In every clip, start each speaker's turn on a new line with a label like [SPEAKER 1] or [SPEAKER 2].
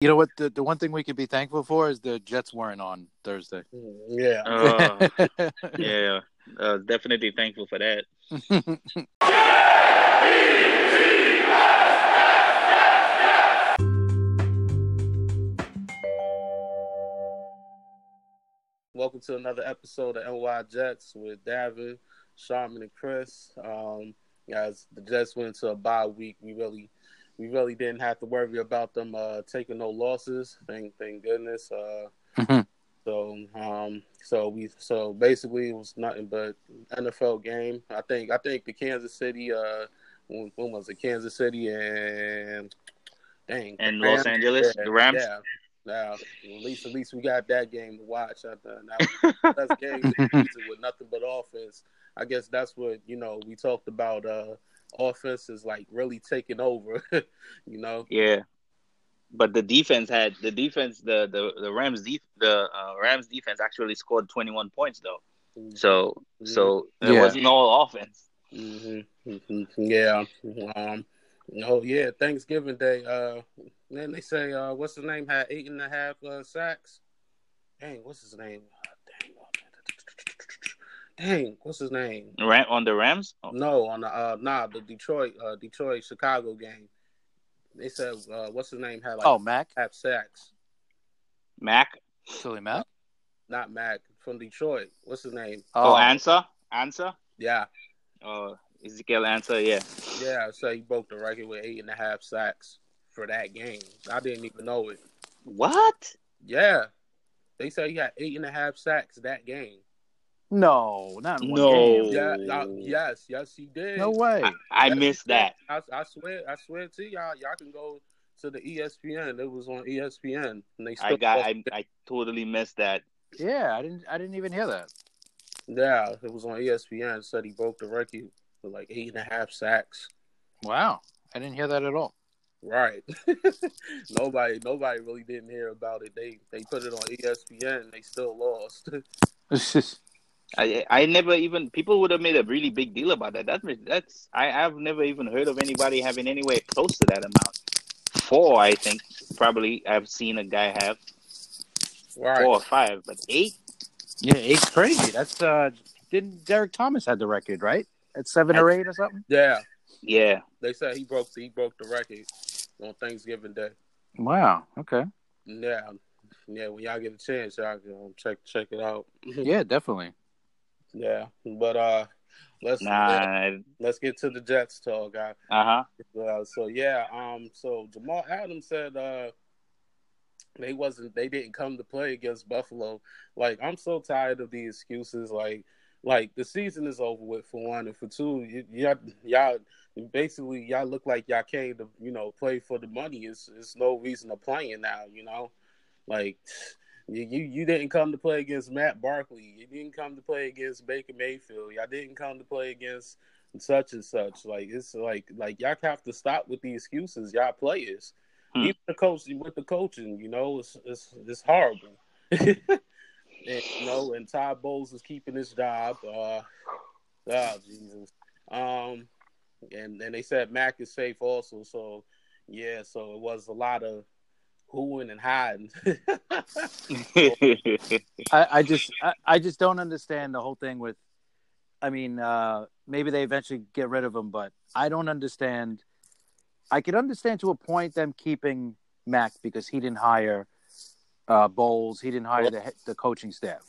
[SPEAKER 1] You know what? The, the one thing we could be thankful for is the Jets weren't on Thursday.
[SPEAKER 2] Yeah.
[SPEAKER 3] Uh, yeah, uh, definitely thankful for that.
[SPEAKER 2] Welcome to another episode of NY Jets with David, Sharman, and Chris. Um, guys, the Jets went into a bye week. We really, we really didn't have to worry about them uh, taking no losses. Thank, thank goodness. Uh,
[SPEAKER 1] Mhm.
[SPEAKER 2] So, um, so we, so basically, it was nothing but NFL game. I think, I think the Kansas City, uh, when, when was it? Kansas City and dang,
[SPEAKER 3] And Los
[SPEAKER 2] Rams?
[SPEAKER 3] Angeles,
[SPEAKER 2] Yeah,
[SPEAKER 3] the Rams.
[SPEAKER 2] Yeah, yeah. At least, at least we got that game to watch. I thought that was game of the season with nothing but offense. I guess that's what you know. We talked about uh, offense is like really taking over. you know,
[SPEAKER 3] Yeah, but the defense had the defense. The the the Rams def, the uh, Rams defense actually scored twenty one points though. So so there
[SPEAKER 1] Yeah.
[SPEAKER 3] was no offense.
[SPEAKER 2] hmm Yeah. Um. Oh yeah. Thanksgiving Day. Uh. Then they say uh, what's his name had eight and a half uh, sacks. Dang, what's his name? Dang. Dang, what's his name?
[SPEAKER 3] Ram, on the Rams. Oh,
[SPEAKER 2] No, on the uh, nah, the Detroit, uh, Detroit Chicago game. They said uh, what's his name had like
[SPEAKER 1] oh, Mac,
[SPEAKER 2] have sacks.
[SPEAKER 3] Mac.
[SPEAKER 1] Silly Mac.
[SPEAKER 2] Not Mac from Detroit. What's his name?
[SPEAKER 3] Oh, Ansah Ansah.
[SPEAKER 2] Yeah,
[SPEAKER 3] Oh, Ezekiel Ansah. Yeah.
[SPEAKER 2] yeah. So he broke the record with eight and a half sacks for that game. I didn't even know it.
[SPEAKER 3] What?
[SPEAKER 1] Yeah.
[SPEAKER 2] They say he had eight and a half sacks that game.
[SPEAKER 1] No, not in one
[SPEAKER 3] No.
[SPEAKER 1] game.
[SPEAKER 2] Yeah, uh, yes, yes, he did.
[SPEAKER 1] No way.
[SPEAKER 3] I, I
[SPEAKER 2] Yes,
[SPEAKER 3] missed that.
[SPEAKER 2] I, I swear, I swear to y'all, y'all can go to the ESPN. It was on ESPN, and they still
[SPEAKER 3] I got. I, I totally missed that.
[SPEAKER 1] Yeah, I didn't. I didn't even hear that.
[SPEAKER 2] Yeah, it was on ESPN. It said he broke the record for like eight and a half sacks.
[SPEAKER 1] Wow, I didn't hear that at all.
[SPEAKER 2] Right. nobody, nobody really didn't hear about it. They they put it on ESPN. and They still lost.
[SPEAKER 1] It's just
[SPEAKER 3] I I never even people would have made a really big deal about that. That's that's I I've never even heard of anybody having anywhere close to that amount. Four, I think, probably I've seen a guy have
[SPEAKER 2] right.
[SPEAKER 3] four or five, but eight.
[SPEAKER 1] yeah, eight's crazy. That's uh, didn't Derrick Thomas had the record right at seven or eight or something?
[SPEAKER 2] Yeah,
[SPEAKER 3] Yeah,
[SPEAKER 2] they said he broke he broke the record on Thanksgiving Day.
[SPEAKER 1] Wow. Okay.
[SPEAKER 2] Yeah, yeah. When y'all get a chance, y'all can um, check check it out.
[SPEAKER 1] Yeah, definitely.
[SPEAKER 2] Yeah, but uh, let's
[SPEAKER 3] nah,
[SPEAKER 2] let's get to the Jets talk, guy.
[SPEAKER 3] uh huh.
[SPEAKER 2] Uh, so yeah, um, so Jamal Adams said uh, they wasn't they didn't come to play against Buffalo. Like I'm so tired of the excuses. Like like the season is over with for one, and for two, y- y'all y'all basically y'all look like y'all came to you know play for the money. It's it's no reason to playing now. You know, like. You, you you didn't come to play against Matt Barkley. You didn't come to play against Baker Mayfield. Y'all didn't come to play against such and such. Like it's like like y'all have to stop with the excuses. Y'all players,
[SPEAKER 3] Hmm.
[SPEAKER 2] even the coach with the coaching, you know, it's it's it's horrible. and, you know, and Todd Bowles is keeping his job. Uh, oh Jesus. Um, and and they said Mac is safe also. So yeah, so it was a lot of hooing and hiding.
[SPEAKER 1] I, I just I, I just don't understand the whole thing with I mean, uh maybe they eventually get rid of him, but I don't understand I could understand to a point them keeping Mac because he didn't hire uh Bowles, he didn't hire the the coaching staff.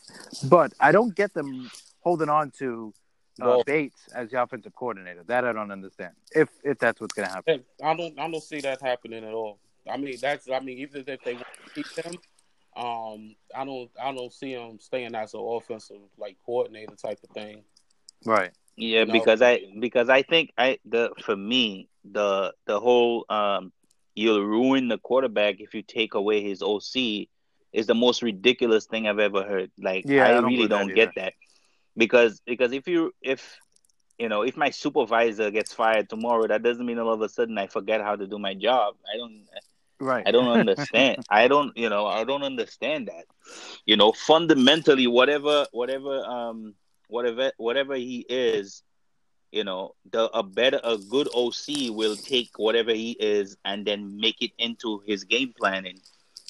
[SPEAKER 1] But I don't get them holding on to uh,
[SPEAKER 2] Well-
[SPEAKER 1] Bates as the offensive coordinator. That I don't understand. If if that's what's gonna happen.
[SPEAKER 2] I don't I don't see that happening at all. I mean that's I mean even if they want to keep him, um, I don't I don't see him staying as an offensive like coordinator type of thing.
[SPEAKER 1] Right.
[SPEAKER 3] Yeah,
[SPEAKER 2] No.
[SPEAKER 3] because I because I think I the for me the the whole um you'll ruin the quarterback if you take away his OC is the most ridiculous thing I've ever heard. Like
[SPEAKER 1] Yeah, I
[SPEAKER 3] I,
[SPEAKER 1] don't
[SPEAKER 3] really don't get that because because if you if you know if my supervisor gets fired tomorrow, that doesn't mean all of a sudden I forget how to do my job. I don't
[SPEAKER 1] Right.
[SPEAKER 3] I don't understand. I don't, you know, I don't understand that. You know, fundamentally, whatever, whatever, um, whatever, whatever he is, you know, the a better, a good OC will take whatever he is and then make it into his game planning.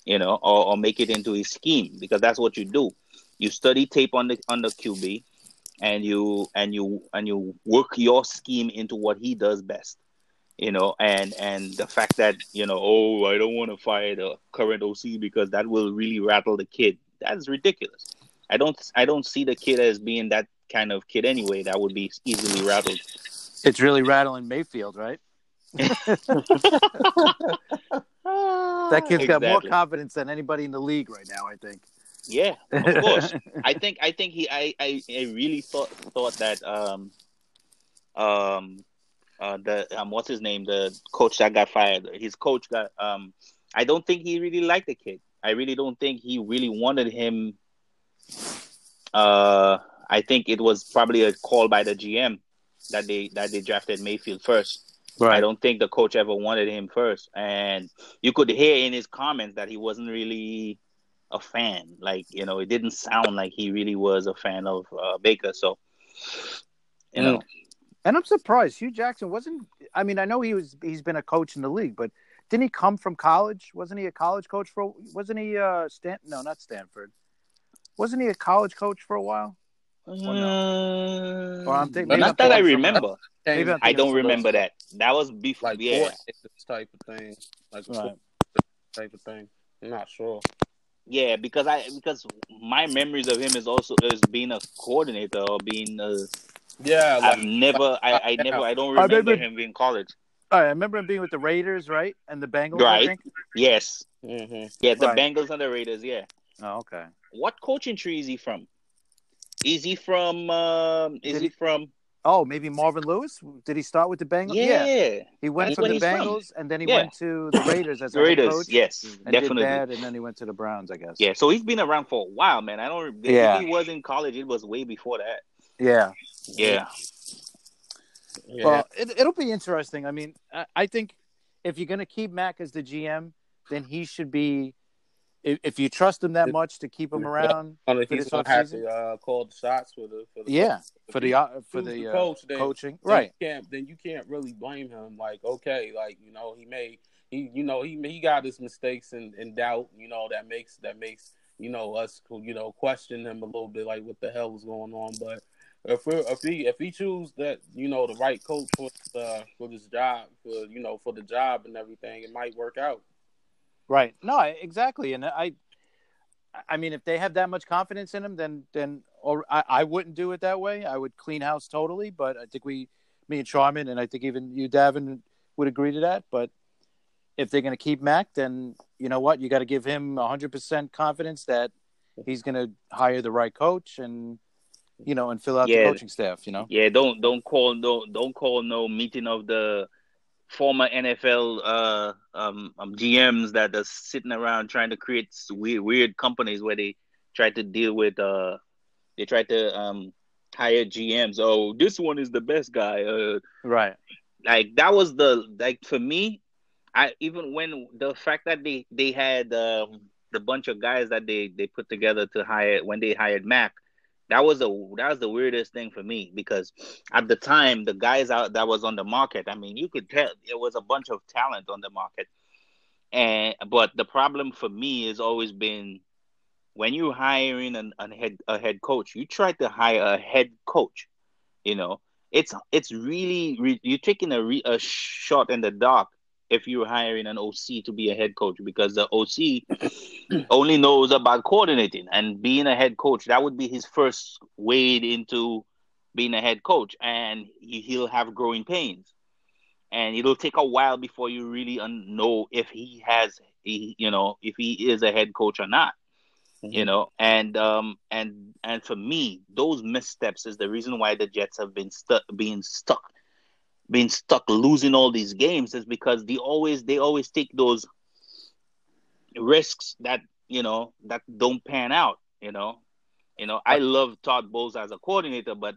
[SPEAKER 3] you know, or, or make it into a scheme because that's what you do. You study tape on the on the QB, and you and you and you work your scheme into what he does best you know and and the fact that you know oh i don't want to fire the current oc because that will really rattle the kid that's ridiculous i don't i don't see the kid as being that kind of kid anyway that would be easily rattled
[SPEAKER 1] It's really rattling Mayfield, right? That kid's got more confidence than anybody in the league right now. I think.
[SPEAKER 3] yeah of course i think i think he i i, I really thought thought that um um uh the um what's his name the coach that got fired his coach got um i don't think he really liked the kid i really don't think he really wanted him uh i think it was probably a call by the gm that they that they drafted mayfield first Right. I don't think the coach ever wanted him first. And you could hear in his comments that he wasn't really a fan. Like, you know, it didn't sound like he really was a fan of uh, Baker. So, you know,
[SPEAKER 1] And I'm surprised Hue Jackson wasn't. I mean, I know he was. He's been a coach in the league, but didn't he come from college? Wasn't he a college coach for? Wasn't he? Uh, Stan? No, not Stanford. Wasn't he a college coach for a while?
[SPEAKER 3] Uh,
[SPEAKER 1] Or I'm thinking,
[SPEAKER 3] not
[SPEAKER 1] I'm
[SPEAKER 3] that I remember.
[SPEAKER 1] Maybe I'm
[SPEAKER 3] don't remember that. That was before.
[SPEAKER 2] like
[SPEAKER 3] yeah,
[SPEAKER 2] coordinators type of thing, like a
[SPEAKER 1] Right.
[SPEAKER 2] type of thing. I'm not sure.
[SPEAKER 3] yeah. Because I because my memories of him is also as being a coordinator or being. A,
[SPEAKER 2] Yeah,
[SPEAKER 3] I've never. I, I never. I don't
[SPEAKER 1] I
[SPEAKER 3] remember
[SPEAKER 1] remember-
[SPEAKER 3] him being college.
[SPEAKER 1] I remember him being with the Raiders, right, and the Bengals. I
[SPEAKER 3] Right.
[SPEAKER 1] think.
[SPEAKER 3] Yes.
[SPEAKER 2] hmm
[SPEAKER 3] Yeah, the
[SPEAKER 1] Right.
[SPEAKER 3] Bengals and the Raiders. Yeah.
[SPEAKER 1] Oh, okay.
[SPEAKER 3] What coaching tree is he from? Is he from? Um, is he,
[SPEAKER 1] he-
[SPEAKER 3] from?
[SPEAKER 1] Oh, maybe Marvin Lewis. Did he start with the Bengals?
[SPEAKER 3] Yeah,
[SPEAKER 1] He went
[SPEAKER 3] That's
[SPEAKER 1] from the
[SPEAKER 3] he's from.
[SPEAKER 1] Bengals, and then he
[SPEAKER 3] Yeah.
[SPEAKER 1] went to the Raiders as a
[SPEAKER 3] the Raiders.
[SPEAKER 1] coach.
[SPEAKER 3] Yes,
[SPEAKER 1] and
[SPEAKER 3] definitely.
[SPEAKER 1] did that, and then he went to the Browns, I guess.
[SPEAKER 3] Yeah, so he's been around for a while, man. I don't.
[SPEAKER 1] Yeah.
[SPEAKER 3] If he was in college, it was way before that.
[SPEAKER 1] Yeah.
[SPEAKER 3] Yeah,
[SPEAKER 2] Yeah.
[SPEAKER 1] Well, it, it'll be interesting. I mean, I, I think if you're going to keep Mac as the GM, then he should be. If, if you trust him that much to keep him around,
[SPEAKER 2] he's gonna have to uh, call the shots for the for the
[SPEAKER 1] yeah, for the uh, for the
[SPEAKER 2] to
[SPEAKER 1] uh,
[SPEAKER 2] coach, then-
[SPEAKER 1] coaching,
[SPEAKER 2] then
[SPEAKER 1] right?
[SPEAKER 2] You can't then you can't really blame him. Like okay, like you know he made he you know he he got his mistakes and, and doubt. You know that makes that makes you know us you know question him a little bit like what the hell was going on. But if we if he if he choose that you know the right coach for uh, for this job for you know for the job and everything, it might work out.
[SPEAKER 1] Right. No, exactly. And I, I mean, if they have that much confidence in him, then then or I, I wouldn't do it that way. I would clean house totally. But I think we, me and Sharman, and I think even you, Davin, would agree to that. But if they're going to keep Mac, then you know what, you got to give him hundred percent confidence that he's going to hire the right coach and you know and fill out
[SPEAKER 3] Yeah.
[SPEAKER 1] the coaching staff. You know.
[SPEAKER 3] yeah. Don't don't call no don't call no meeting of the former NFL uh, um, um, GMs that are sitting around trying to create weird weird companies where they try to deal with uh they try to um hire GMs. Oh, this one is the best guy. Uh,
[SPEAKER 1] Right.
[SPEAKER 3] like that was the like for me i even when the fact that they they had um the bunch of guys that they they put together to hire when they hired mac that was a that was the weirdest thing for me because at the time the guys out that was on the market i mean you could tell it was a bunch of talent on the market. And but the problem for me has always been when you're hiring an, an head a head coach you try to hire a head coach you know? It's it's really re- you're taking a, re- a shot in the dark if you're hiring an OC to be a head coach because the OC only knows about coordinating and being a head coach. That would be his first wade into being a head coach, and he, he'll have growing pains, and it'll take a while before you really un- know if he has, he, you know, if he is a head coach or not you know? And um and and for me those missteps is the reason why the jets have been stuck being stuck being stuck losing all these games is because they always they always take those risks that you know that don't pan out you know you know i love todd bowles as a coordinator but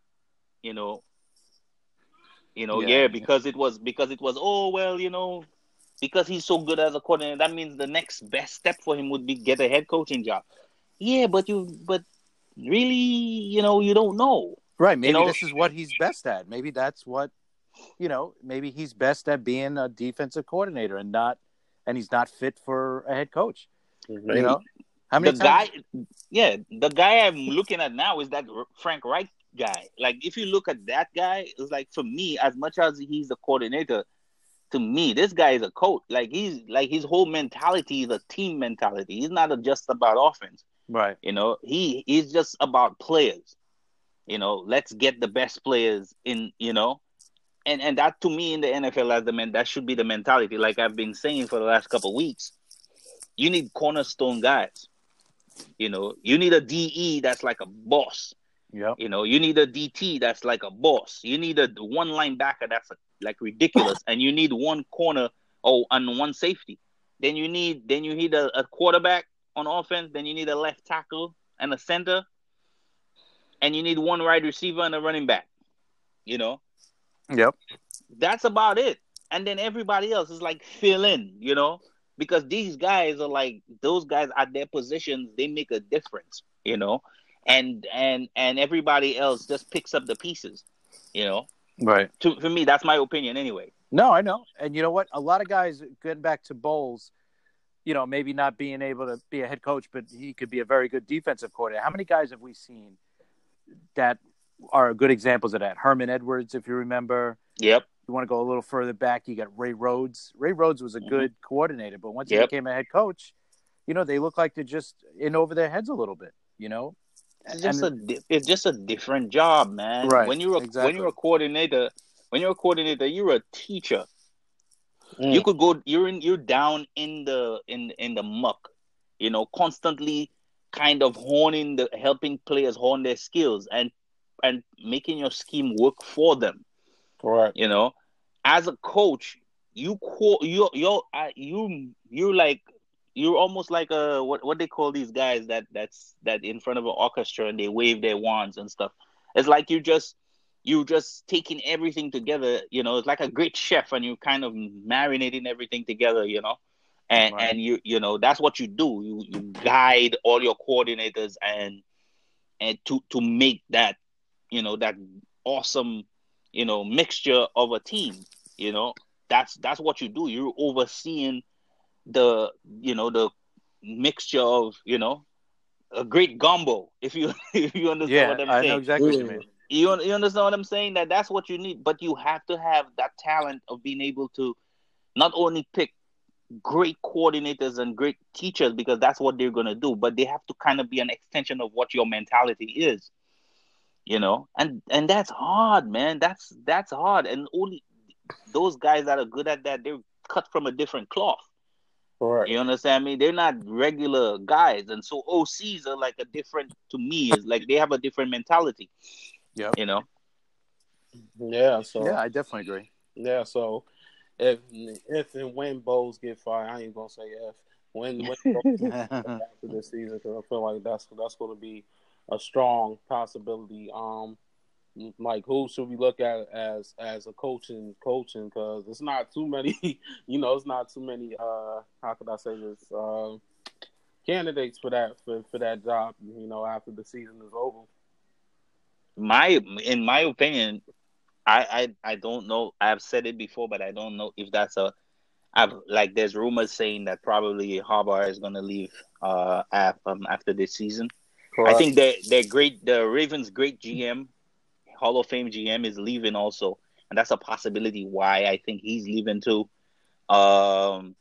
[SPEAKER 3] you know you know
[SPEAKER 1] Yeah.
[SPEAKER 3] yeah, because it was because it was oh well you know because he's so good as a coordinator that means the next best step for him would be get a head coaching job yeah, but you but really, you know, you don't know.
[SPEAKER 1] Right. Maybe
[SPEAKER 3] know-
[SPEAKER 1] this is what he's best at. Maybe that's what, you know, maybe he's best at being a defensive coordinator and not, and he's not fit for a head coach.
[SPEAKER 2] Maybe.
[SPEAKER 1] You know, how many
[SPEAKER 3] the
[SPEAKER 1] times?
[SPEAKER 3] guy, yeah, the guy I'm looking at now is that Frank Reich guy. Like, if you look at that guy, it's like for me, as much as he's a coordinator, to me, this guy is a coach. Like he's like his whole mentality is a team mentality. He's not just about offense.
[SPEAKER 1] Right.
[SPEAKER 3] You know, he he's just about players. You know, let's get the best players in. You know, and and that to me in the NFL as the man that should be the mentality. Like I've been saying for the last couple weeks, you need cornerstone guys. You know, you need a DE that's like a boss.
[SPEAKER 1] Yep.
[SPEAKER 3] You know, you need a DT that's like a boss. You need a one linebacker that's a, like ridiculous, and you need one corner oh and one safety. Then you need then you need a, a quarterback on offense. Then you need a left tackle and a center, and you need one wide receiver and a running back. You know,
[SPEAKER 1] Yep.
[SPEAKER 3] that's about it. And then everybody else is like fill in, you know, because these guys are like those guys at their positions, they make a difference, you know, and and and everybody else just picks up the pieces, you know.
[SPEAKER 1] Right.
[SPEAKER 3] To for me, that's my opinion anyway.
[SPEAKER 1] No, I know. And you know what? A lot of guys getting back to Bowles, you know, maybe not being able to be a head coach, but he could be a very good defensive coordinator. How many guys have we seen that are good examples of that? Herman Edwards, if you remember.
[SPEAKER 3] Yep.
[SPEAKER 1] You want to go a little further back, you got Ray Rhodes. Ray Rhodes was a
[SPEAKER 3] Mhm.
[SPEAKER 1] good coordinator, but once he became a head coach, you know, they look like they're just in over their heads a little bit, you know?
[SPEAKER 3] It's just
[SPEAKER 1] And-
[SPEAKER 3] a it's just a different job, man.
[SPEAKER 1] Right,
[SPEAKER 3] When you're a
[SPEAKER 1] exactly.
[SPEAKER 3] when you're a coordinator, when you're a coordinator, you're a teacher.
[SPEAKER 2] Mm.
[SPEAKER 3] you could go you're in you're down in the in in the muck you know constantly kind of honing the helping players hone their skills and and making your scheme work for them
[SPEAKER 2] Correct.
[SPEAKER 3] you know as a coach you call you you you you like you're almost like a what what they call these guys that that's that in front of an orchestra and they wave their wands and stuff it's like you just you just taking everything together you know it's like a great chef and you kind of marinating everything together you know and
[SPEAKER 1] Right.
[SPEAKER 3] and you you know that's what you do you you guide all your coordinators and and to to make that you know that awesome you know mixture of a team you know that's that's what you do you're overseeing the you know the mixture of you know a great gumbo if you if you understand
[SPEAKER 1] Yeah,
[SPEAKER 3] what i'm
[SPEAKER 1] I
[SPEAKER 3] saying
[SPEAKER 1] know exactly what you mean.
[SPEAKER 3] you, you understand what I'm saying? That that's what you need, but you have to have that talent of being able to not only pick great coordinators and great teachers because that's what they're gonna do, but they have to kind of be an extension of what your mentality is. You know, and and that's hard, man. That's that's hard, and only those guys that are good at that, they're cut from a different cloth.
[SPEAKER 2] Correct.
[SPEAKER 3] You understand me? They're not regular guys, and so OCs are like a different. To me, is like they have a different mentality.
[SPEAKER 1] yeah
[SPEAKER 3] You know.
[SPEAKER 2] Yeah. So
[SPEAKER 1] Yeah, I definitely agree.
[SPEAKER 2] Yeah, so if if and when Bowles get fired, I ain't gonna say if. When when Bowles after this season, because I feel like that's that's going to be a strong possibility. Um, like who should we look at as as a coaching coaching? Because it's not too many, you know, it's not too many. Uh, how could I say this? Uh, candidates for that for, for that job. You know, after the season is over.
[SPEAKER 3] my in my opinion, I I I don't know. I've said it before, but I don't know if that's a. I've like there's rumors saying that probably Harbaugh is going to leave uh um, after this season. I think they they're great. The Ravens' great GM, Hall of Fame GM, is leaving also, and that's a possibility. Why I think he's leaving too. Um,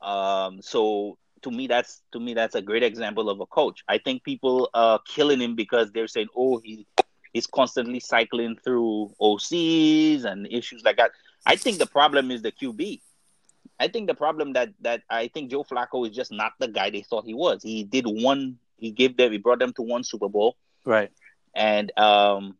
[SPEAKER 3] um. So to me, that's to me that's a great example of a coach. I think people are killing him because they're saying, "Oh, he he's constantly cycling through OCs and issues like that." I think the problem is the QB. I think the problem that that I think Joe Flacco is just not the guy they thought he was. He did one. He gave them. He brought them to one Super Bowl
[SPEAKER 1] Right.
[SPEAKER 3] and um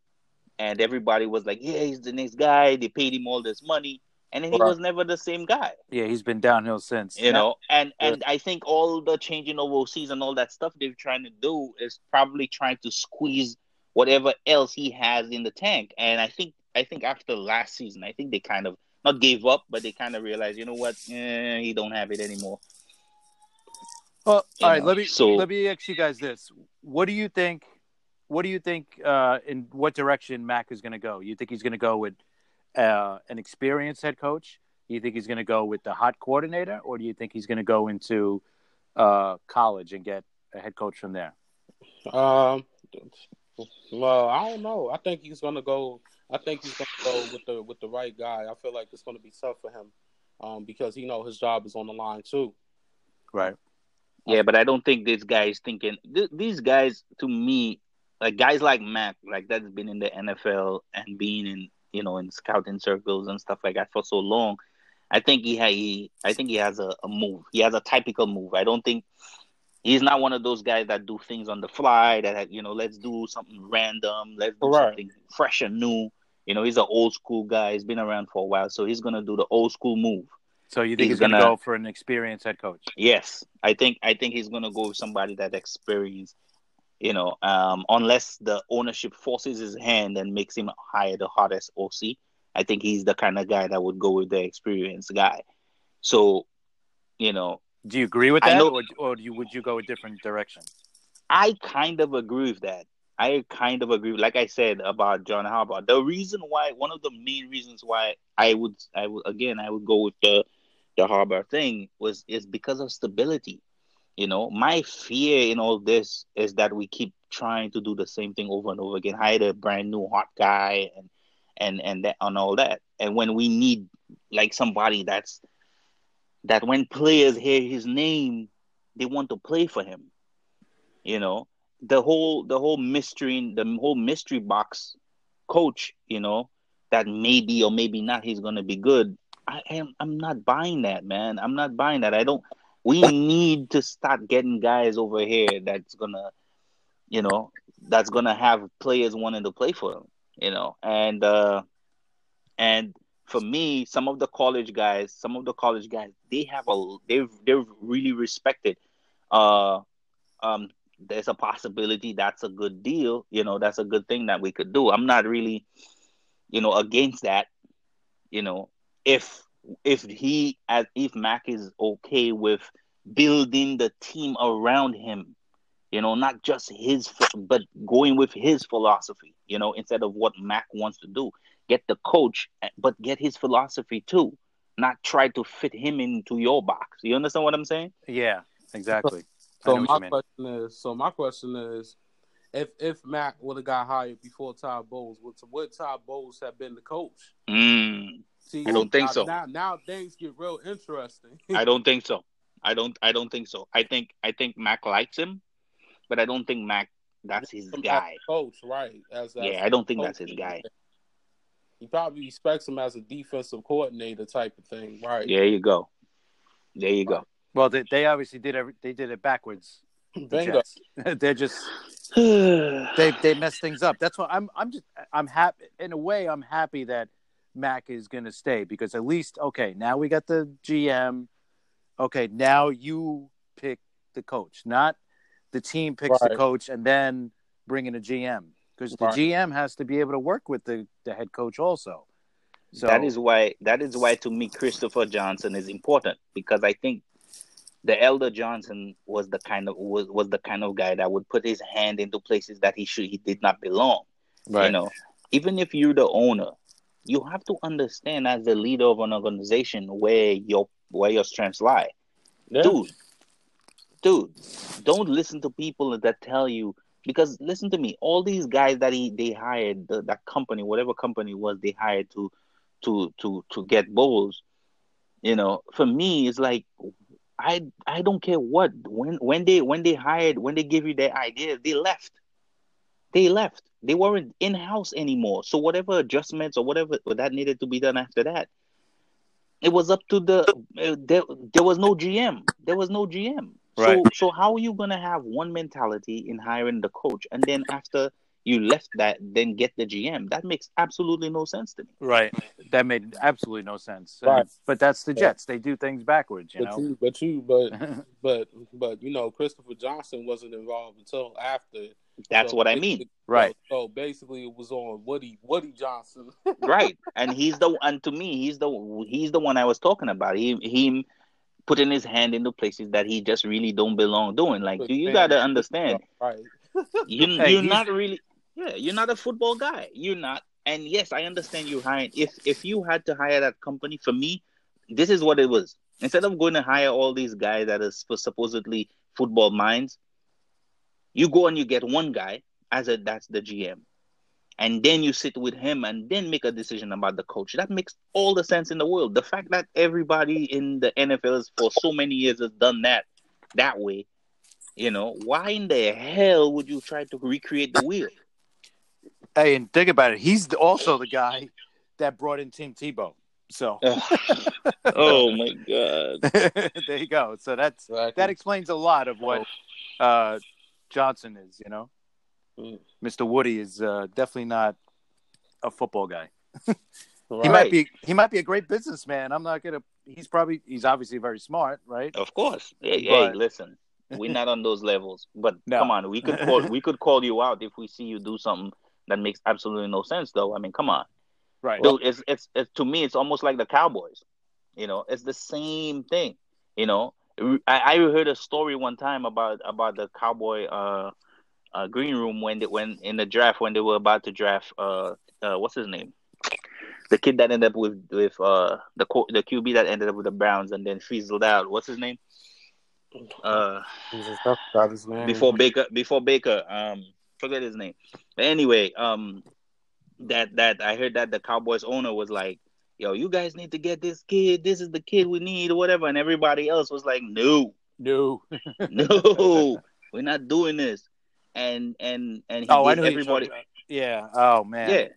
[SPEAKER 3] and everybody was like, yeah, he's the next guy. They paid him all this money, and then he
[SPEAKER 2] Right.
[SPEAKER 3] was never the same guy,
[SPEAKER 1] Yeah, he's been downhill since.
[SPEAKER 3] you know. And and I think all the changing of OCs and all that stuff they're trying to do is probably trying to squeeze whatever else he has in the tank. And I think I think after last season, I think they kind of not gave up, but they kind of realized, you know what, eh, he don't have it anymore.
[SPEAKER 1] Well,
[SPEAKER 3] You
[SPEAKER 1] all right.
[SPEAKER 3] know,
[SPEAKER 1] Let me
[SPEAKER 3] so-
[SPEAKER 1] let me ask you guys this: What do you think? What do you think? Uh, in what direction Mac is going to go? You think he's going to go with uh, an experienced head coach? Do you think he's going to go with the hot coordinator, or do you think he's going to go into uh, college and get a head coach from there?
[SPEAKER 2] Um, well, I don't know. I think he's gonna go. I think he's gonna go with the with the right guy. I feel like it's gonna be tough for him, um, because he know his job is on the line too.
[SPEAKER 1] Right.
[SPEAKER 3] Yeah, but I don't think this guy is thinking. Th- these guys, to me, like guys like Mac, like that's been in the NFL and being in you know in scouting circles and stuff like that for so long. I think he, ha- he I think he has a, a move. He has a typical move. I don't think he's not one of those guys that do things on the fly. That you know, let's do something random. Let's do
[SPEAKER 2] Right.
[SPEAKER 3] something fresh and new. You know, he's an old school guy. He's been around for a while, so he's gonna do the old school move.
[SPEAKER 1] So you think
[SPEAKER 3] He's
[SPEAKER 1] he's, going to
[SPEAKER 3] gonna-
[SPEAKER 1] go for an experienced head coach?
[SPEAKER 3] Yes, I think I think he's gonna go with somebody that experienced. You know, um, unless the ownership forces his hand and makes him hire the hottest OC, I think he's the kind of guy that would go with the experienced guy. So, you know,
[SPEAKER 1] Do you agree with that,
[SPEAKER 3] know-
[SPEAKER 1] or, or do you, would you go a different direction?
[SPEAKER 3] I kind of agree with that. I kind of agree. Like I said about John Harbaugh, the reason why, one of the main reasons why I would, I would again, I would go with the the Harbaugh thing was is because of stability. You know, my fear in all this is that we keep trying to do the same thing over and over again, hire a brand new hot guy and and and that and all that. And when we need like somebody that's that when players hear his name, they want to play for him. You know, the whole the whole mystery the whole mystery box coach, you know, that maybe or maybe not he's gonna be good. I am I'm not buying that, man. I'm not buying that. I don't we need to start getting guys over here that's gonna you know, that's gonna have players wanting to play for them, you know. And uh and for me, some of the college guys, some of the college guys, they have a they've they're really respected. Uh um there's a possibility that's a good deal, you know, that's a good thing that we could do. I'm not really, you know, against that, you know, if if he as if Mac is okay with building the team around him, you know, not just his but going with his philosophy, you know, instead of what Mac wants to do. Get the coach, but get his philosophy too. Not try to fit him into your box. You understand what I'm saying?
[SPEAKER 1] Yeah, exactly. I
[SPEAKER 2] So my question is, so my question is, if if Mac would have got hired before Todd Bowles, would would Todd Bowles have been the coach?
[SPEAKER 3] Mm,
[SPEAKER 2] See,
[SPEAKER 3] I don't think
[SPEAKER 2] now,
[SPEAKER 3] so.
[SPEAKER 2] Now, now things get real interesting.
[SPEAKER 3] I don't think so. I don't. I don't think so. I think. I think Mac likes him, but I don't think Mac. That's his
[SPEAKER 2] As
[SPEAKER 3] guy.
[SPEAKER 2] coach, right? As, as
[SPEAKER 3] Yeah, I don't think that's his guy.
[SPEAKER 2] He probably respects him as a defensive coordinator type of thing, right?
[SPEAKER 3] There you go. There you go.
[SPEAKER 1] Well, they, they obviously did every, they did it backwards. the They're just they they messed things up. That's why I'm I'm just I'm happy in a way. I'm happy that Mac is going to stay because at least okay now we got the GM. Okay, now you pick the coach, not the team picks the coach and then bring in a GM because the
[SPEAKER 2] Right.
[SPEAKER 1] GM has to be able to work with the the head coach also. So
[SPEAKER 3] that is why. That is why to me, Christopher Johnson is important because I think the elder Johnson was the kind of was, was the kind of guy that would put his hand into places that he should he did not belong.
[SPEAKER 1] right.
[SPEAKER 3] You know, even if you're the owner, you have to understand as the leader of an organization where your where your strengths lie.
[SPEAKER 2] Yeah.
[SPEAKER 3] Dude, dude, don't listen to people that tell you because listen to me, all these guys that he they hired, the, that company, whatever company it was they hired to to to to get Bowles, you know, for me it's like I I don't care what when when they when they hired when they give you their idea, they left they left. They weren't in house anymore. So whatever adjustments or whatever that needed to be done after that, it was up to the. Uh, there, there was no GM. There was no GM.
[SPEAKER 1] Right.
[SPEAKER 3] So so how are you gonna have one mentality in hiring the coach, and then after you left that, then get the GM? That makes absolutely no sense to me.
[SPEAKER 1] Right. That made absolutely no sense.
[SPEAKER 2] Right.
[SPEAKER 1] But that's the
[SPEAKER 2] Yeah.
[SPEAKER 1] Jets. They do things backwards, you
[SPEAKER 2] But
[SPEAKER 1] know.
[SPEAKER 2] you, but you, but but but you know, Christopher Johnson wasn't involved until after.
[SPEAKER 3] That's
[SPEAKER 2] So
[SPEAKER 3] what I mean.
[SPEAKER 1] right.
[SPEAKER 2] So, so basically, it was on Woody Woody Johnson.
[SPEAKER 3] right and he's the and to me he's the he's the one i was talking about he him putting his hand into places that he just really don't belong doing like do you got to understand
[SPEAKER 2] right?
[SPEAKER 3] you, you're not really yeah you're not a football guy you're not and yes i understand you hiring if if you had to hire that company for me this is what it was Instead of going to hire all these guys that are supposedly football minds, you go and you get one guy as a that's the GM. And then you sit with him and then make a decision about the coach. That makes all the sense in the world. The fact that everybody in the NFL for so many years has done that that way, you know, why in the hell would you try to recreate the wheel?
[SPEAKER 1] Hey, and think about it. He's also the guy that brought in Tim Tebow. So,
[SPEAKER 3] oh my god,
[SPEAKER 1] there you go. So that's exactly. that explains a lot of what uh, Johnson is. You know, mm. Mr. Woody is uh, definitely not a football guy. right. He might be. He might be a great businessman. I'm not gonna. He's probably. He's obviously very smart, right?
[SPEAKER 3] Of course. Hey, but... hey listen. We're not on those levels, but no. come on, we could call we could call you out if we see you do something that makes absolutely no sense. Though, I mean, come on.
[SPEAKER 1] Right.
[SPEAKER 3] Dude, it's, it's it's to me, it's almost like the Cowboys. You know, it's the same thing. You know, I, I heard a story one time about about the Cowboy uh, uh green room when they when in the draft when they were about to draft uh, uh what's his name the kid that ended up with with uh the the QB that ended up with the Browns and then fizzled out. What's his name? Uh, his name. before Baker. Before Baker. Um, forget his name. But anyway, um, that that I heard that the Cowboys owner was like, "Yo, you guys need to get this kid. This is the kid we need, or whatever." And everybody else was like, "No,
[SPEAKER 1] no,
[SPEAKER 3] no, we're not doing this." And and and he
[SPEAKER 1] oh, I know everybody. Yeah. Oh man.
[SPEAKER 3] Yeah.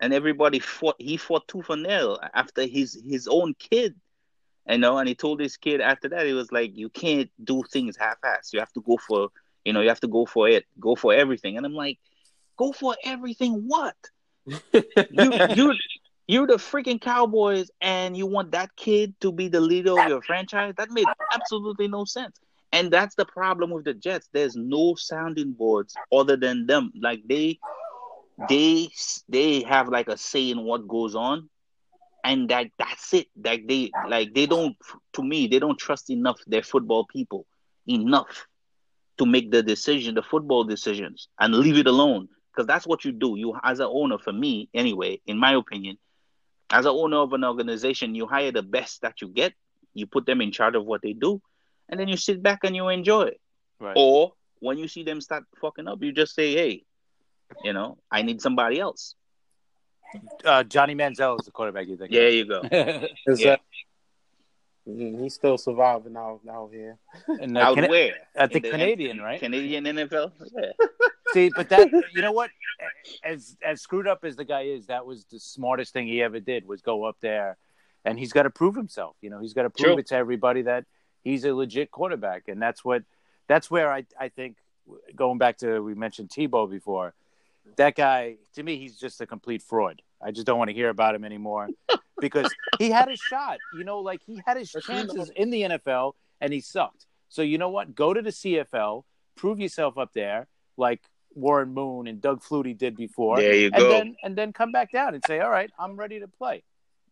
[SPEAKER 3] And everybody fought. He fought tooth and nail after his his own kid. You know, and he told his kid after that, he was like, "You can't do things half-ass. You have to go for, you know, you have to go for it, go for everything." And I'm like, Go for everything. What? you you you're the freaking Cowboys, and you want that kid to be the leader of your franchise? That made absolutely no sense. And that's the problem with the Jets. There's no sounding boards other than them. Like they they they have like a say in what goes on and that that's it like they like they don't to me they don't trust enough their football people enough to make the decision the football decisions and leave it alone because that's what you do. You, as an owner, for me anyway, in my opinion, as an owner of an organization, you hire the best that you get. You put them in charge of what they do, and then you sit back and you enjoy it. Right. Or when you see them start fucking up, you just say, "Hey, you know, I need somebody else."
[SPEAKER 1] Uh, Johnny Manziel is the quarterback. You think?
[SPEAKER 3] Yeah, you go.
[SPEAKER 2] yeah. He's still surviving out out here.
[SPEAKER 3] And, uh, out Can- where?
[SPEAKER 1] At the, the Canadian, right?
[SPEAKER 3] Canadian NFL. Yeah.
[SPEAKER 1] See, but that you know what? As as screwed up as the guy is, that was the smartest thing he ever did was go up there, and he's got to prove himself. You know, he's got to prove True. it to everybody that he's a legit quarterback, and that's what that's where I I think going back to we mentioned Tebow before. That guy, to me, he's just a complete fraud. I just don't want to hear about him anymore because he had a shot. You know, like he had his chances in the NFL and he sucked. So you know what? Go to the CFL, prove yourself up there, like Warren Moon and Doug Flutie did before.
[SPEAKER 3] There you
[SPEAKER 1] and
[SPEAKER 3] go.
[SPEAKER 1] Then, and then come back down and say, all right, I'm ready to play.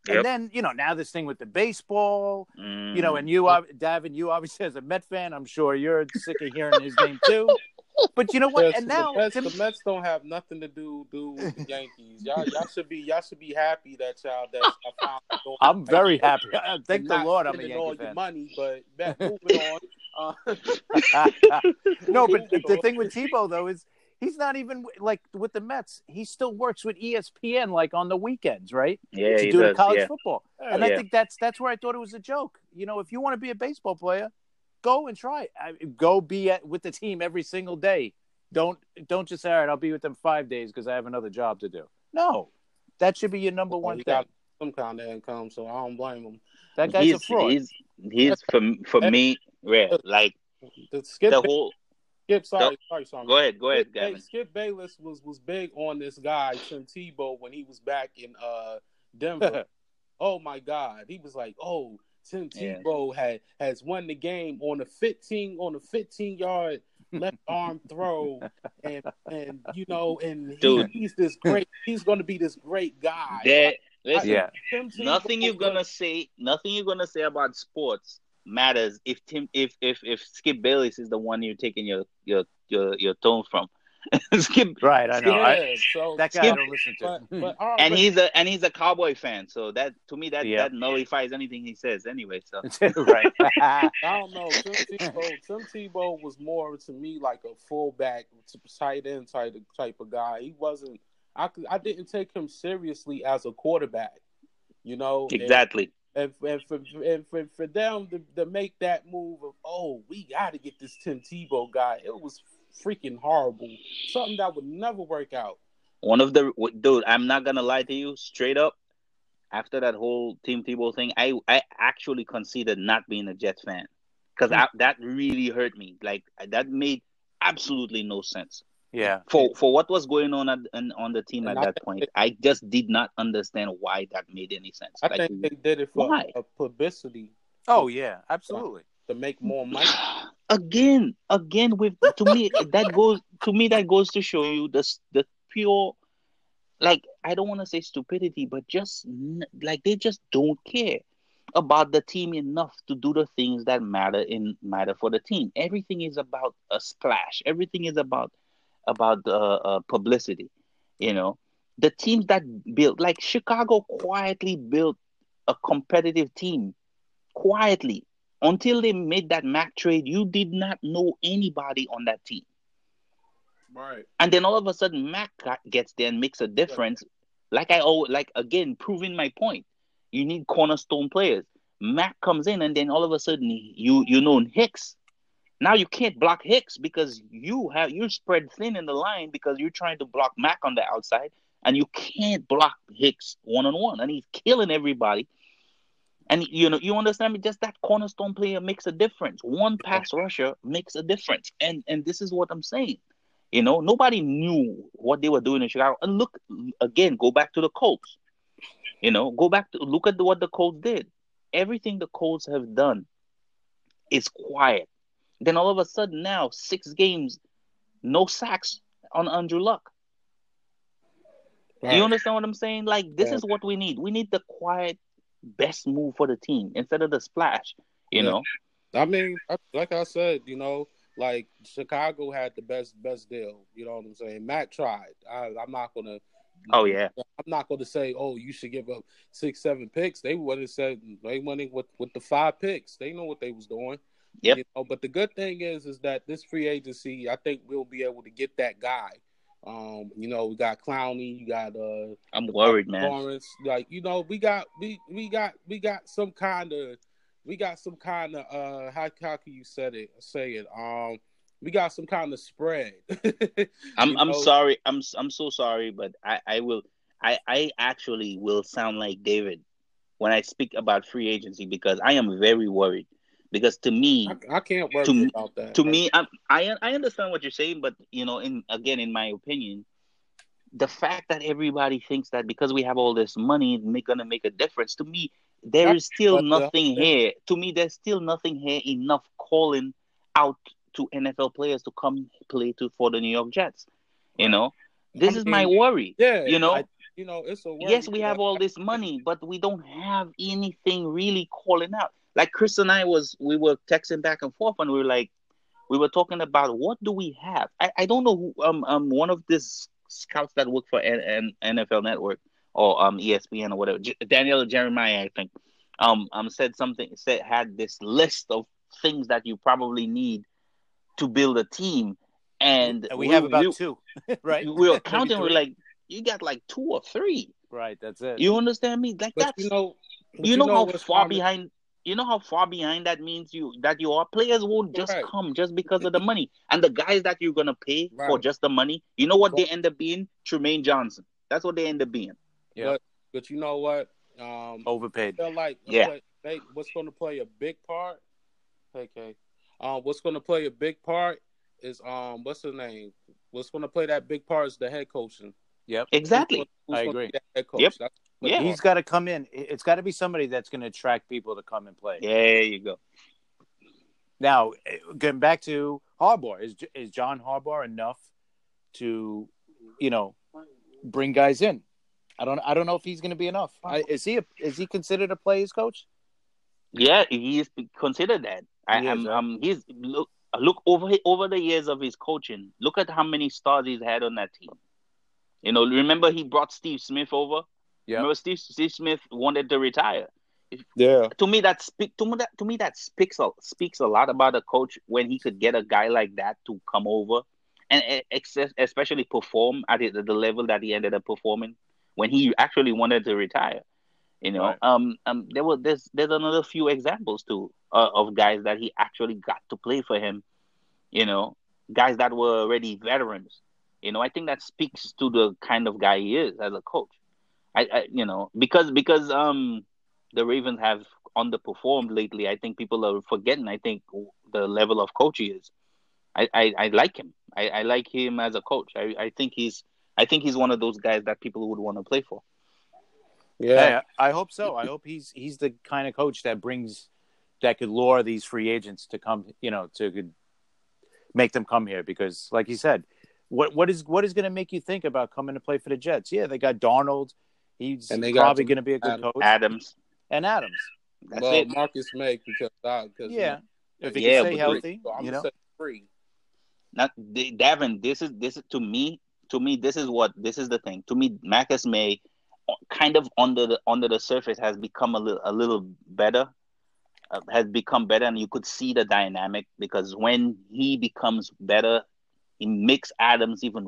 [SPEAKER 1] Yep. And then, you know, now this thing with the baseball, mm. you know, and you, mm. Davin, you obviously as a Met fan, I'm sure you're sick of hearing his name too. But you know what? and now
[SPEAKER 2] the Mets, the Mets, don't have nothing to do do with the Yankees. Y'all, y'all should be y'all should be happy that y'all that y'all.
[SPEAKER 1] I'm very happy. Thank the Lord, I'm a Yankee all fan.
[SPEAKER 2] Your money, but back, moving on. Uh,
[SPEAKER 1] no, but the thing with Tebow though is he's not even like with the Mets. He still works with ESPN like on the weekends, right?
[SPEAKER 3] Yeah,
[SPEAKER 1] to do
[SPEAKER 3] does,
[SPEAKER 1] college
[SPEAKER 3] yeah.
[SPEAKER 1] football. Oh, and yeah. I think that's that's where I thought it was a joke. You know, if you want to be a baseball player, go and try it. Go be at, with the team every single day. Don't don't just say, all right, I'll be with them five days because I have another job to do. No, that should be your number one
[SPEAKER 2] he
[SPEAKER 1] thing.
[SPEAKER 2] Got some kind of income, so I don't blame him.
[SPEAKER 1] That guy's
[SPEAKER 3] he's,
[SPEAKER 1] a fraud.
[SPEAKER 3] He's, he's for for me, yeah, like the, the whole
[SPEAKER 2] Skip, sorry, sorry, sorry.
[SPEAKER 3] Go ahead, go ahead,
[SPEAKER 2] Skip, Gavin. Skip Bayless was was big on this guy Tim Tebow when he was back in uh Denver. oh my God, he was like, oh, Tim Tebow yeah. had has won the game on a fifteen on a fifteen yard left arm throw, and and you know, and he, he's this great. He's going to be this great guy.
[SPEAKER 3] That, listen, yeah. nothing you're gonna say, nothing you're gonna say about sports matters if Tim if if if Skip Bayless is the one you're taking your your your your tone from. Skip,
[SPEAKER 1] Right, I know.
[SPEAKER 2] Yeah,
[SPEAKER 1] I,
[SPEAKER 2] so
[SPEAKER 1] that guy I don't listen to.
[SPEAKER 2] but, but, all right,
[SPEAKER 3] and
[SPEAKER 2] but-
[SPEAKER 3] he's a and he's a Cowboy fan. So that to me that
[SPEAKER 1] Yeah.
[SPEAKER 3] that nullifies anything he says anyway. So
[SPEAKER 1] right.
[SPEAKER 2] I don't know. Tim Tebow, Tim Tebow was more to me like a fullback, tight end type type of guy. He wasn't. I I didn't take him seriously as a quarterback. You know,
[SPEAKER 3] exactly.
[SPEAKER 2] and, and and for and for, for them to, to make that move of oh we got to get this Tim Tebow guy, it was freaking horrible. Something that would never work out.
[SPEAKER 3] One of the dude, I'm not gonna lie to you, straight up. After that whole Tim Tebow thing, I I actually considered not being a Jets fan because hmm. that really hurt me. Like that made absolutely no sense
[SPEAKER 1] Yeah.
[SPEAKER 3] for for what was going on at, on, on the team
[SPEAKER 2] And
[SPEAKER 3] at
[SPEAKER 2] I
[SPEAKER 3] that
[SPEAKER 2] think
[SPEAKER 3] point. I just did not understand why that made any sense.
[SPEAKER 2] I
[SPEAKER 3] Like,
[SPEAKER 2] think they did it for
[SPEAKER 3] why?
[SPEAKER 2] a publicity
[SPEAKER 1] Oh yeah, absolutely.
[SPEAKER 2] to make more money.
[SPEAKER 3] again, again with to me that goes to me that goes to show you the the pure like I don't want to say stupidity, but just like they just don't care about the team enough to do the things that matter in matter for the team. Everything is about a splash. Everything is about about uh, uh, publicity. You know, the teams that built like Chicago quietly built a competitive team quietly until they made that Mack trade. You did not know anybody on that team.
[SPEAKER 2] Right.
[SPEAKER 3] And then all of a sudden, Mack gets there and makes a difference. Like I always, like again, proving my point. You need cornerstone players. Mack comes in, and then all of a sudden, you you know Hicks. Now you can't block Hicks because you have you're spread thin in the line because you're trying to block Mack on the outside, and you can't block Hicks one on one, and he's killing everybody. And you know, you understand me? Just that cornerstone player makes a difference. One pass rusher makes a difference. And and this is what I'm saying. You know, nobody knew what they were doing in Chicago. And look again, go back to the Colts. You know, go back to look at what the Colts did. Everything the Colts have done is quiet. Then all of a sudden now, six games, no sacks on Andrew Luck.
[SPEAKER 2] Right.
[SPEAKER 3] You understand what I'm saying? Like this
[SPEAKER 2] Yeah.
[SPEAKER 3] is what we need. We need the quiet best move for the team instead of the splash. You
[SPEAKER 2] Yeah.
[SPEAKER 3] know,
[SPEAKER 2] I mean, like I said, you know, like Chicago had the best best deal. You know what I'm saying? Matt tried. I, I'm not gonna.
[SPEAKER 3] Oh, yeah.
[SPEAKER 2] I'm not gonna say, oh, you should give up six, seven picks. They would have said they went with with the five picks. They know what they was doing.
[SPEAKER 3] Yep.
[SPEAKER 2] You know, but the good thing is, is that this free agency, I think we'll be able to get that guy. Um, you know, we got Clowney, you got uh
[SPEAKER 3] I'm worried, man.
[SPEAKER 2] Lawrence. Like, you know, we got we we got we got some kind of we got some kind of uh how how can you say it say it? Um we got some kind of spread.
[SPEAKER 3] I'm
[SPEAKER 2] You
[SPEAKER 3] I'm sorry. I'm I'm so sorry, but I I will I I actually will sound like David when I speak about free agency because I am very worried because to me
[SPEAKER 2] I, I can't worry
[SPEAKER 3] To
[SPEAKER 2] about that.
[SPEAKER 3] to me I'm, I I understand what you're saying, but you know, in again, in my opinion, the fact that everybody thinks that because we have all this money, it's gonna make a difference. To me, there is still nothing here. To me, there's still nothing here enough calling out to NFL players to come play to for the New York Jets. You know, this
[SPEAKER 2] I
[SPEAKER 3] is my worry.
[SPEAKER 2] yeah,
[SPEAKER 3] You know,
[SPEAKER 2] I- you know, it's a worry,
[SPEAKER 3] yes, we have all this money, but we don't have anything really calling out. Like Chris and I was, we were texting back and forth, and we were like, we were talking about what do we have. I, I don't know who um um one of these scouts that work for N- N- NFL Network or um ESPN or whatever, J- Daniel Jeremiah, I think, um um said something said had this list of things that you probably need to build a team, and
[SPEAKER 1] And we have about
[SPEAKER 3] we,
[SPEAKER 1] two, right?
[SPEAKER 3] we were counting. We're like, you got like two or three.
[SPEAKER 1] right. That's it.
[SPEAKER 3] You understand me? Like
[SPEAKER 2] But
[SPEAKER 3] that's
[SPEAKER 2] you know, but
[SPEAKER 3] you know, how
[SPEAKER 2] what's
[SPEAKER 3] far
[SPEAKER 2] common-
[SPEAKER 3] behind you know how far behind that means you that you are players won't just
[SPEAKER 2] Right.
[SPEAKER 3] come just because of the money and the guys that you're gonna pay for just the money you know what they end up being Trumaine Johnson that's what they end up being
[SPEAKER 1] Yeah.
[SPEAKER 2] But you know what? Um,
[SPEAKER 1] Overpaid.
[SPEAKER 2] feel like
[SPEAKER 3] Yeah.
[SPEAKER 2] play, they, what's going to play a big part. Okay, um, what's going to play a big part is um, what's the name? What's going to play that big part is the head coaching.
[SPEAKER 1] Yep.
[SPEAKER 3] exactly
[SPEAKER 2] Who's gonna- who's
[SPEAKER 1] I agree.
[SPEAKER 2] that Head coach.
[SPEAKER 3] Yep.
[SPEAKER 2] That's
[SPEAKER 3] Yeah.
[SPEAKER 1] He's got to come in. It- It's got to be somebody that's going to attract people to come and play.
[SPEAKER 3] there you go
[SPEAKER 1] Now, getting back to Harbaugh, is is John Harbaugh enough to, you know, bring guys in? I don't. I don't know if he's going to be enough. I, is he? A, is he considered a players coach?
[SPEAKER 3] yeah he is considered that I,
[SPEAKER 1] He
[SPEAKER 3] am um he's look look over over the years of his coaching. Look at how many stars he's had on that team. You know, remember he brought Steve Smith over.
[SPEAKER 1] Yeah.
[SPEAKER 3] Remember Steve Steve Smith wanted to retire.
[SPEAKER 2] Yeah.
[SPEAKER 3] To me, that speak to me that to me that speaks a, speaks a lot about a coach when he could get a guy like that to come over and especially perform at the, the level that he ended up performing when he actually wanted to retire. You know,
[SPEAKER 1] Right.
[SPEAKER 3] um, um, there were there's there's another few examples too uh, of guys that he actually got to play for him. You know, guys that were already veterans. You know, I think that speaks to the kind of guy he is as a coach. I, I you know, because because um the Ravens have underperformed lately. I think people are forgetting. I think the level of coach he is. I, I, I like him. I, I like him as a coach. I, I think he's I think he's one of those guys that people would want to play for.
[SPEAKER 2] Yeah.
[SPEAKER 1] Hey, I hope so. I hope he's he's the kind of coach that brings that could lure these free agents to come, you know, to could make them come here because, like you said, what what is what is going to make you think about coming to play for the Jets? Yeah, they got Darnold. He's
[SPEAKER 2] And they got
[SPEAKER 1] probably going to be a good
[SPEAKER 2] Adams.
[SPEAKER 1] coach,
[SPEAKER 3] Adams.
[SPEAKER 1] and Adams.
[SPEAKER 3] That's
[SPEAKER 2] well,
[SPEAKER 3] it.
[SPEAKER 2] Marcus Maye because uh, cause,
[SPEAKER 1] Yeah, if he
[SPEAKER 3] Yeah,
[SPEAKER 1] can stay healthy,
[SPEAKER 2] So I'm
[SPEAKER 1] you
[SPEAKER 2] gonna
[SPEAKER 1] know.
[SPEAKER 2] say free.
[SPEAKER 3] Not D- Davin, this is this is to me to me this is what this is the thing. To me, Marcus Maye kind of under the under the surface has become a little a little better. Uh, has become better and you could see the dynamic because when he becomes better he makes Adams even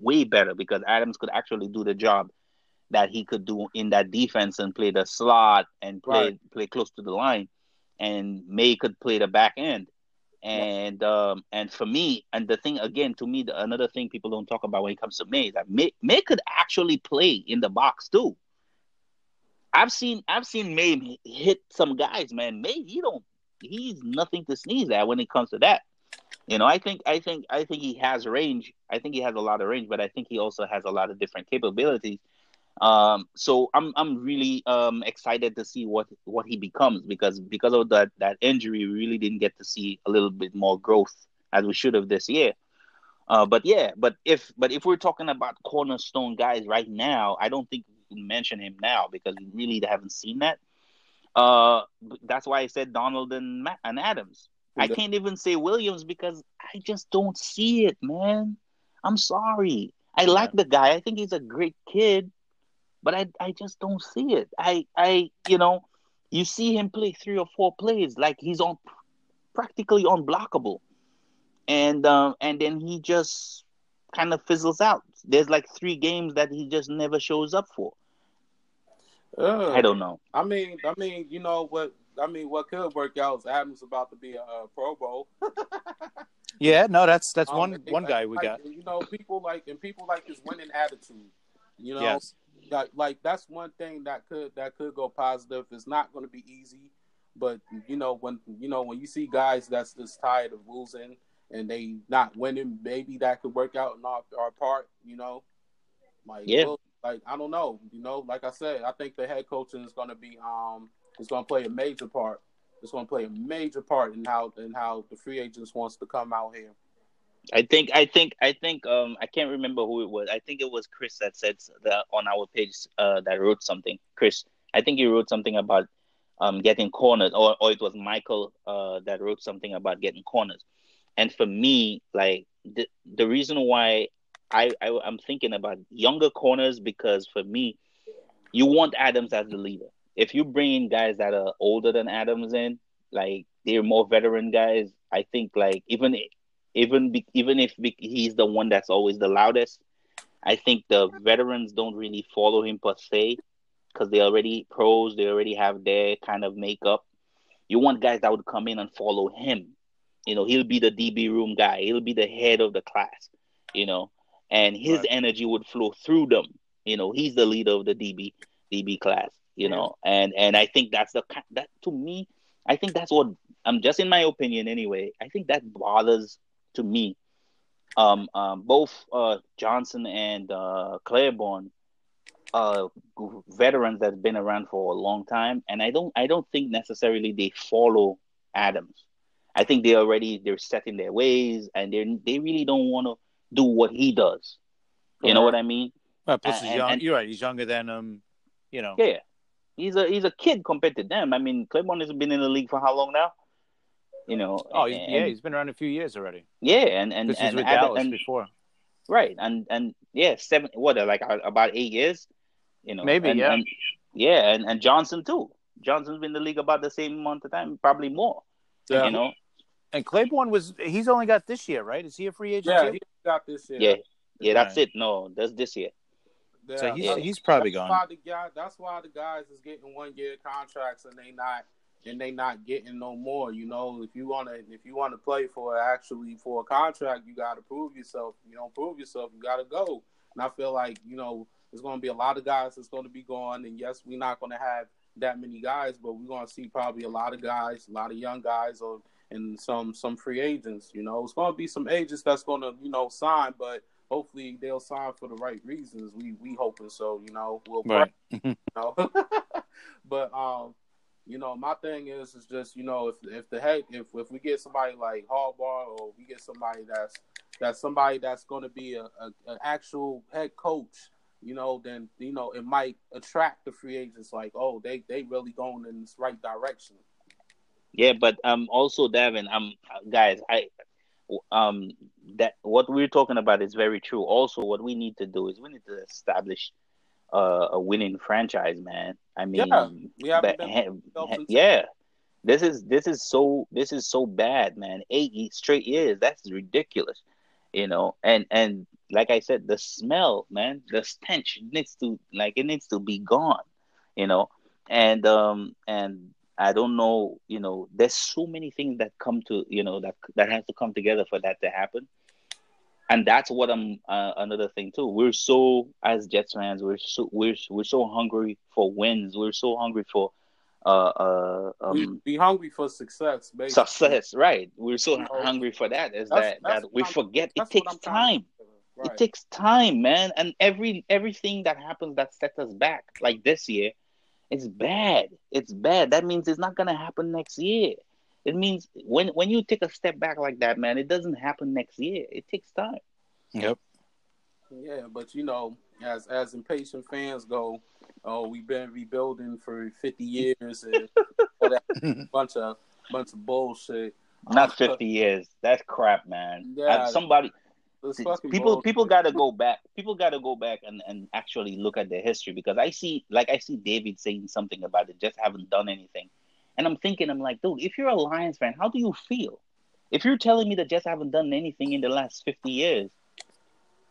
[SPEAKER 3] way better because Adams could actually do the job that he could do in that defense and play the slot and play
[SPEAKER 2] Right.
[SPEAKER 3] play close to the line and Maye could play the back end. And um and for me and the thing again to me the, another thing people don't talk about when it comes to Maye is that Maye, Maye could actually play in the box too. I've seen I've seen Maye hit some guys man. Maye he don't he's nothing to sneeze at when it comes to that. You know I think I think I think he has range. I think he has a lot of range but I think he also has a lot of different capabilities um so I'm I'm really um excited to see what what he becomes because because of that that injury we really didn't get to see a little bit more growth as we should have this year. Uh but yeah but if but if we're talking about cornerstone guys right now I don't think we can mention him now because we really haven't seen that. Uh that's why I said Donald and Ma- and Adams. I can't even say Williams because I just don't see it man. I'm sorry. I like the guy. I think he's a great kid but I I just don't see it. I I you know, you see him play three or four plays like he's on practically unblockable, and um and then he just kind of fizzles out. There's like three games that he just never shows up for.
[SPEAKER 2] Uh,
[SPEAKER 3] I don't know.
[SPEAKER 2] I mean, I mean, you know what? I mean, what could work out is Adams about to be a, uh Pro Bowl.
[SPEAKER 1] Yeah, no, that's that's
[SPEAKER 2] Um,
[SPEAKER 1] one
[SPEAKER 2] and-
[SPEAKER 1] one guy we
[SPEAKER 2] like,
[SPEAKER 1] got.
[SPEAKER 2] You know, people like and people like his winning attitude. You know,
[SPEAKER 1] Yes,
[SPEAKER 2] like, like that's one thing that could that could go positive. It's not going to be easy, but you know when you know when you see guys that's just tired of losing and they not winning, maybe that could work out in our, our part. You know, like
[SPEAKER 3] Yeah.
[SPEAKER 2] well, like I don't know. You know, like I said, I think the head coaching is going to be um is going to play a major part. It's going to play a major part in how in how the free agents wants to come out here.
[SPEAKER 3] I think I think I think um I can't remember who it was. I think it was Chris that said that on our page uh that wrote something. Chris, I think he wrote something about um getting corners or or it was Michael uh that wrote something about getting corners. And for me, like the the reason why I, I I'm thinking about younger corners because for me, you want Adams as the leader. If you bring in guys that are older than Adams in, like they're more veteran guys, I think like even even be, even if he's the one that's always the loudest, I think the veterans don't really follow him per se because they already pros, they already have their kind of makeup. You want guys that would come in and follow him. You know, he'll be the DB room guy. He'll be the head of the class. You know, and his
[SPEAKER 1] Right.
[SPEAKER 3] energy would flow through them. You know, he's the leader of the DB DB class. You know, and and I think that's the that to me, I think that's what I'm just in my opinion anyway. I think that bothers to me. Um, um, both uh, Johnson and uh, Claiborne, uh, veterans that's been around for a long time, and I don't, I don't think necessarily they follow Adams. I think they already they're set in their ways, and they they really don't want to do what he does. You know what I mean?
[SPEAKER 1] Well, plus he's young.
[SPEAKER 3] and-
[SPEAKER 1] You're right. He's younger than um, you know.
[SPEAKER 3] Yeah, he's a he's a kid compared to them. I mean, Claiborne has been in the league for how long now? You know.
[SPEAKER 1] Oh,
[SPEAKER 3] and,
[SPEAKER 1] yeah, he's been around a few years already.
[SPEAKER 3] yeah, and and
[SPEAKER 1] This was
[SPEAKER 3] and,
[SPEAKER 1] with
[SPEAKER 3] Adam-
[SPEAKER 1] Dallas
[SPEAKER 3] and-
[SPEAKER 1] before.
[SPEAKER 3] right, and and yeah, seven what like uh, about eight years. You know,
[SPEAKER 1] Maybe,
[SPEAKER 3] and,
[SPEAKER 1] yeah.
[SPEAKER 3] and, yeah, and and Johnson too. Johnson's been in the league about the same amount of time, probably more.
[SPEAKER 2] Yeah.
[SPEAKER 3] You know,
[SPEAKER 1] And Claiborne was he's only got this year, right? Is he a free agent
[SPEAKER 2] Yeah, he got this year.
[SPEAKER 3] yeah, yeah, that's
[SPEAKER 1] Right.
[SPEAKER 3] it. No, that's this year.
[SPEAKER 2] Yeah,
[SPEAKER 1] So he's
[SPEAKER 3] Yeah.
[SPEAKER 1] he's probably
[SPEAKER 2] that's
[SPEAKER 1] gone.
[SPEAKER 2] Why the guy, that's why the guys is getting one year contracts and they not and they not getting no more. You know, if you wanna if you wanna play for actually for a contract, you gotta prove yourself. You don't prove yourself, you gotta go. And I feel like you know there's gonna be a lot of guys that's gonna be gone. And yes, we're not gonna have that many guys, but we're gonna see probably a lot of guys, a lot of young guys, or and some some free agents. You know, it's gonna be some agents that's gonna you know sign, but hopefully they'll sign for the right reasons. We we hoping so. You know, we'll
[SPEAKER 1] Right.
[SPEAKER 2] you know. but um, you know, my thing is is just you know if if the head if if we get somebody like Harbaugh or we get somebody that's that's somebody that's going to be a, a an actual head coach, you know, then you know it might attract the free agents. Like, oh, they they really going in this right direction.
[SPEAKER 3] Yeah, but um, also Davin, um, guys, I, um, that what we're talking about is very true. Also, what we need to do is we need to establish uh, a winning franchise, man. I mean,
[SPEAKER 2] Yeah, we haven't
[SPEAKER 3] but-
[SPEAKER 2] been
[SPEAKER 3] he-
[SPEAKER 2] ourselves
[SPEAKER 3] he-
[SPEAKER 2] into-
[SPEAKER 3] yeah, this is this is so this is so bad, man. Eight straight years, that's ridiculous, you know. And and like I said, the smell, man, the stench needs to like it needs to be gone, you know. And um and I don't know, you know, there's so many things that come to, you know, that that has to come together for that to happen. And that's what I'm uh, another thing too. We're so as Jets fans, we're so we're we're so hungry for wins. We're so hungry for uh uh um
[SPEAKER 2] be hungry for success, basically.
[SPEAKER 3] success, right? We're so
[SPEAKER 2] You know,
[SPEAKER 3] hungry for that is
[SPEAKER 2] that's-
[SPEAKER 3] that
[SPEAKER 2] that's
[SPEAKER 3] that we
[SPEAKER 2] I'm-
[SPEAKER 3] forget it takes time.
[SPEAKER 2] Right.
[SPEAKER 3] It takes time, man. And every everything that happens that sets us back, like this year, it's bad. It's bad. That means it's not gonna happen next year. It means when when you take a step back like that, man, it doesn't happen next year. It takes time.
[SPEAKER 1] Yep.
[SPEAKER 2] Yeah, but you know, as as impatient fans go, oh, we've been rebuilding for fifty years and all that bunch of bunch of bullshit.
[SPEAKER 3] Not fifty years. That's crap, man.
[SPEAKER 2] Yeah.
[SPEAKER 3] Somebody people
[SPEAKER 2] bullshit.
[SPEAKER 3] people got to go back people got to go back and, and actually look at their history because i see like i see david saying something about it just haven't done anything and i'm thinking i'm like dude if you're a lions fan how do you feel if you're telling me the jets haven't done anything in the last 50 years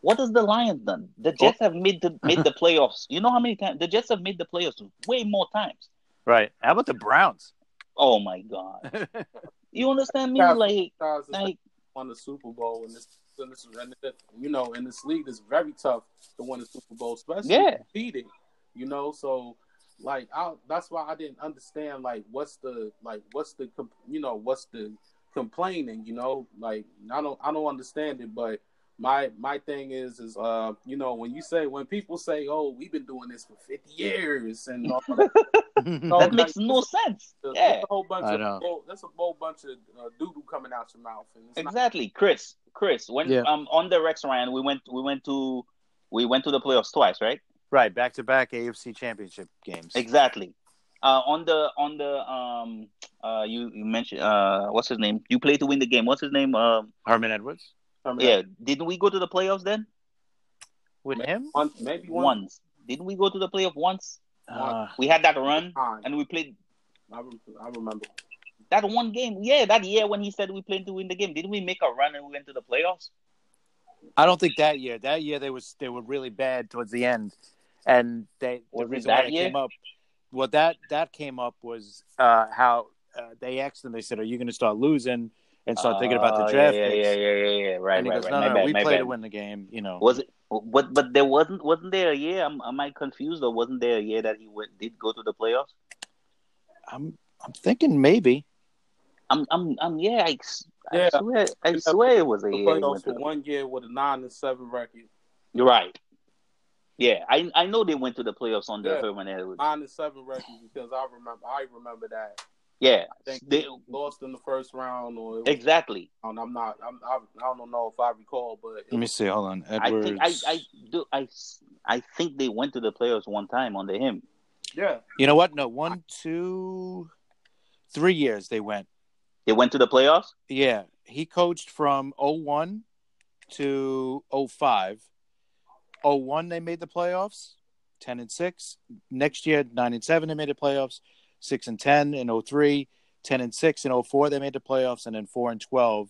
[SPEAKER 3] what has the lions done the jets have made the made the playoffs you know how many times the jets have made the playoffs way more times
[SPEAKER 1] Right. How about the Browns?
[SPEAKER 3] oh my god you understand me
[SPEAKER 2] Yeah.
[SPEAKER 3] like
[SPEAKER 2] Guys,
[SPEAKER 3] like
[SPEAKER 2] won the Super Bowl, and this, and this, and it- you know, in this league, it's very tough to win the Super Bowl, especially
[SPEAKER 3] Yeah.
[SPEAKER 2] defeated. You know, so like, I, that's why I didn't understand like what's the like what's the you know what's the complaining. You know, like I don't I don't understand it, but my my thing is is uh you know when you say when people say oh we've been doing this for 50 years and all that, No,
[SPEAKER 3] that
[SPEAKER 2] like,
[SPEAKER 3] makes no sense
[SPEAKER 2] there's
[SPEAKER 3] yeah
[SPEAKER 2] a whole bunch
[SPEAKER 1] I
[SPEAKER 2] of
[SPEAKER 1] know.
[SPEAKER 2] that's a whole bunch of uh, doo doo coming out your mouth and it's not
[SPEAKER 3] Exactly, Chris. Chris, when
[SPEAKER 1] Yeah.
[SPEAKER 3] um on the Rex Ryan, we went we went to we went to the playoffs twice, right?
[SPEAKER 1] Right. Back to back AFC championship games.
[SPEAKER 3] Exactly. Uh, on the on the um uh you, you mentioned uh what's his name? You played to win the game. What's his name? Um
[SPEAKER 1] Herman Edwards.
[SPEAKER 2] coming
[SPEAKER 3] yeah, didn't we go to the playoffs then?
[SPEAKER 1] With him?
[SPEAKER 2] Once, maybe one
[SPEAKER 3] Once. Didn't we go to the playoff once?
[SPEAKER 1] Uh,
[SPEAKER 3] We had that run and we played
[SPEAKER 2] I, I remember.
[SPEAKER 3] that one game. Yeah, that year when he said we played to win the game. Didn't we make a run and we went to the playoffs?
[SPEAKER 1] I don't think that year. That year they was they were really bad towards the end, and they the
[SPEAKER 3] Was it
[SPEAKER 1] reason why
[SPEAKER 3] that
[SPEAKER 1] it
[SPEAKER 3] year?
[SPEAKER 1] came up. What that that came up was uh, how uh, they asked them. They said, "Are you going to start losing and start thinking about the
[SPEAKER 3] Oh,
[SPEAKER 1] draft
[SPEAKER 3] Yeah,
[SPEAKER 1] picks?"
[SPEAKER 3] yeah, yeah, yeah, yeah. Right,
[SPEAKER 1] and he
[SPEAKER 3] right,
[SPEAKER 1] goes,
[SPEAKER 3] right.
[SPEAKER 1] "No, no,
[SPEAKER 3] bad.
[SPEAKER 1] We
[SPEAKER 3] my
[SPEAKER 1] play
[SPEAKER 3] bad.
[SPEAKER 1] to win the game." You know.
[SPEAKER 3] Was it? But but there wasn't wasn't there a year? Am, am I confused or wasn't there a year that he went, did go to the playoffs?
[SPEAKER 1] I'm I'm thinking maybe.
[SPEAKER 3] I'm I'm I'm yeah. I, s- I
[SPEAKER 2] Yeah.
[SPEAKER 3] swear I swear it was a year. he
[SPEAKER 2] playoffs for one year with a nine and seven record.
[SPEAKER 3] You're right. Yeah, I I know they went to the playoffs under
[SPEAKER 2] Yeah.
[SPEAKER 3] Herman Edwards.
[SPEAKER 2] Nine and seven record because I remember. I remember that.
[SPEAKER 3] Yeah,
[SPEAKER 2] I think
[SPEAKER 3] they,
[SPEAKER 2] they lost in the first round, or it was,
[SPEAKER 3] exactly.
[SPEAKER 2] Um, I'm not. I'm, I, I don't know if I recall, but it
[SPEAKER 1] Let me see. Hold on.
[SPEAKER 3] I
[SPEAKER 1] Edwards.
[SPEAKER 3] think I I do I I think they went to the playoffs one time under him.
[SPEAKER 2] yeah,
[SPEAKER 1] You know what? No, one, two, three years they went.
[SPEAKER 3] They went to the playoffs.
[SPEAKER 1] Yeah, he coached from 01 to 05. 01 they made the playoffs, 10 and 6. Next year 9 and 7 they made the playoffs, 6 and 10 in 03, 10 and 6 in 04 they made the playoffs and then 4 and 12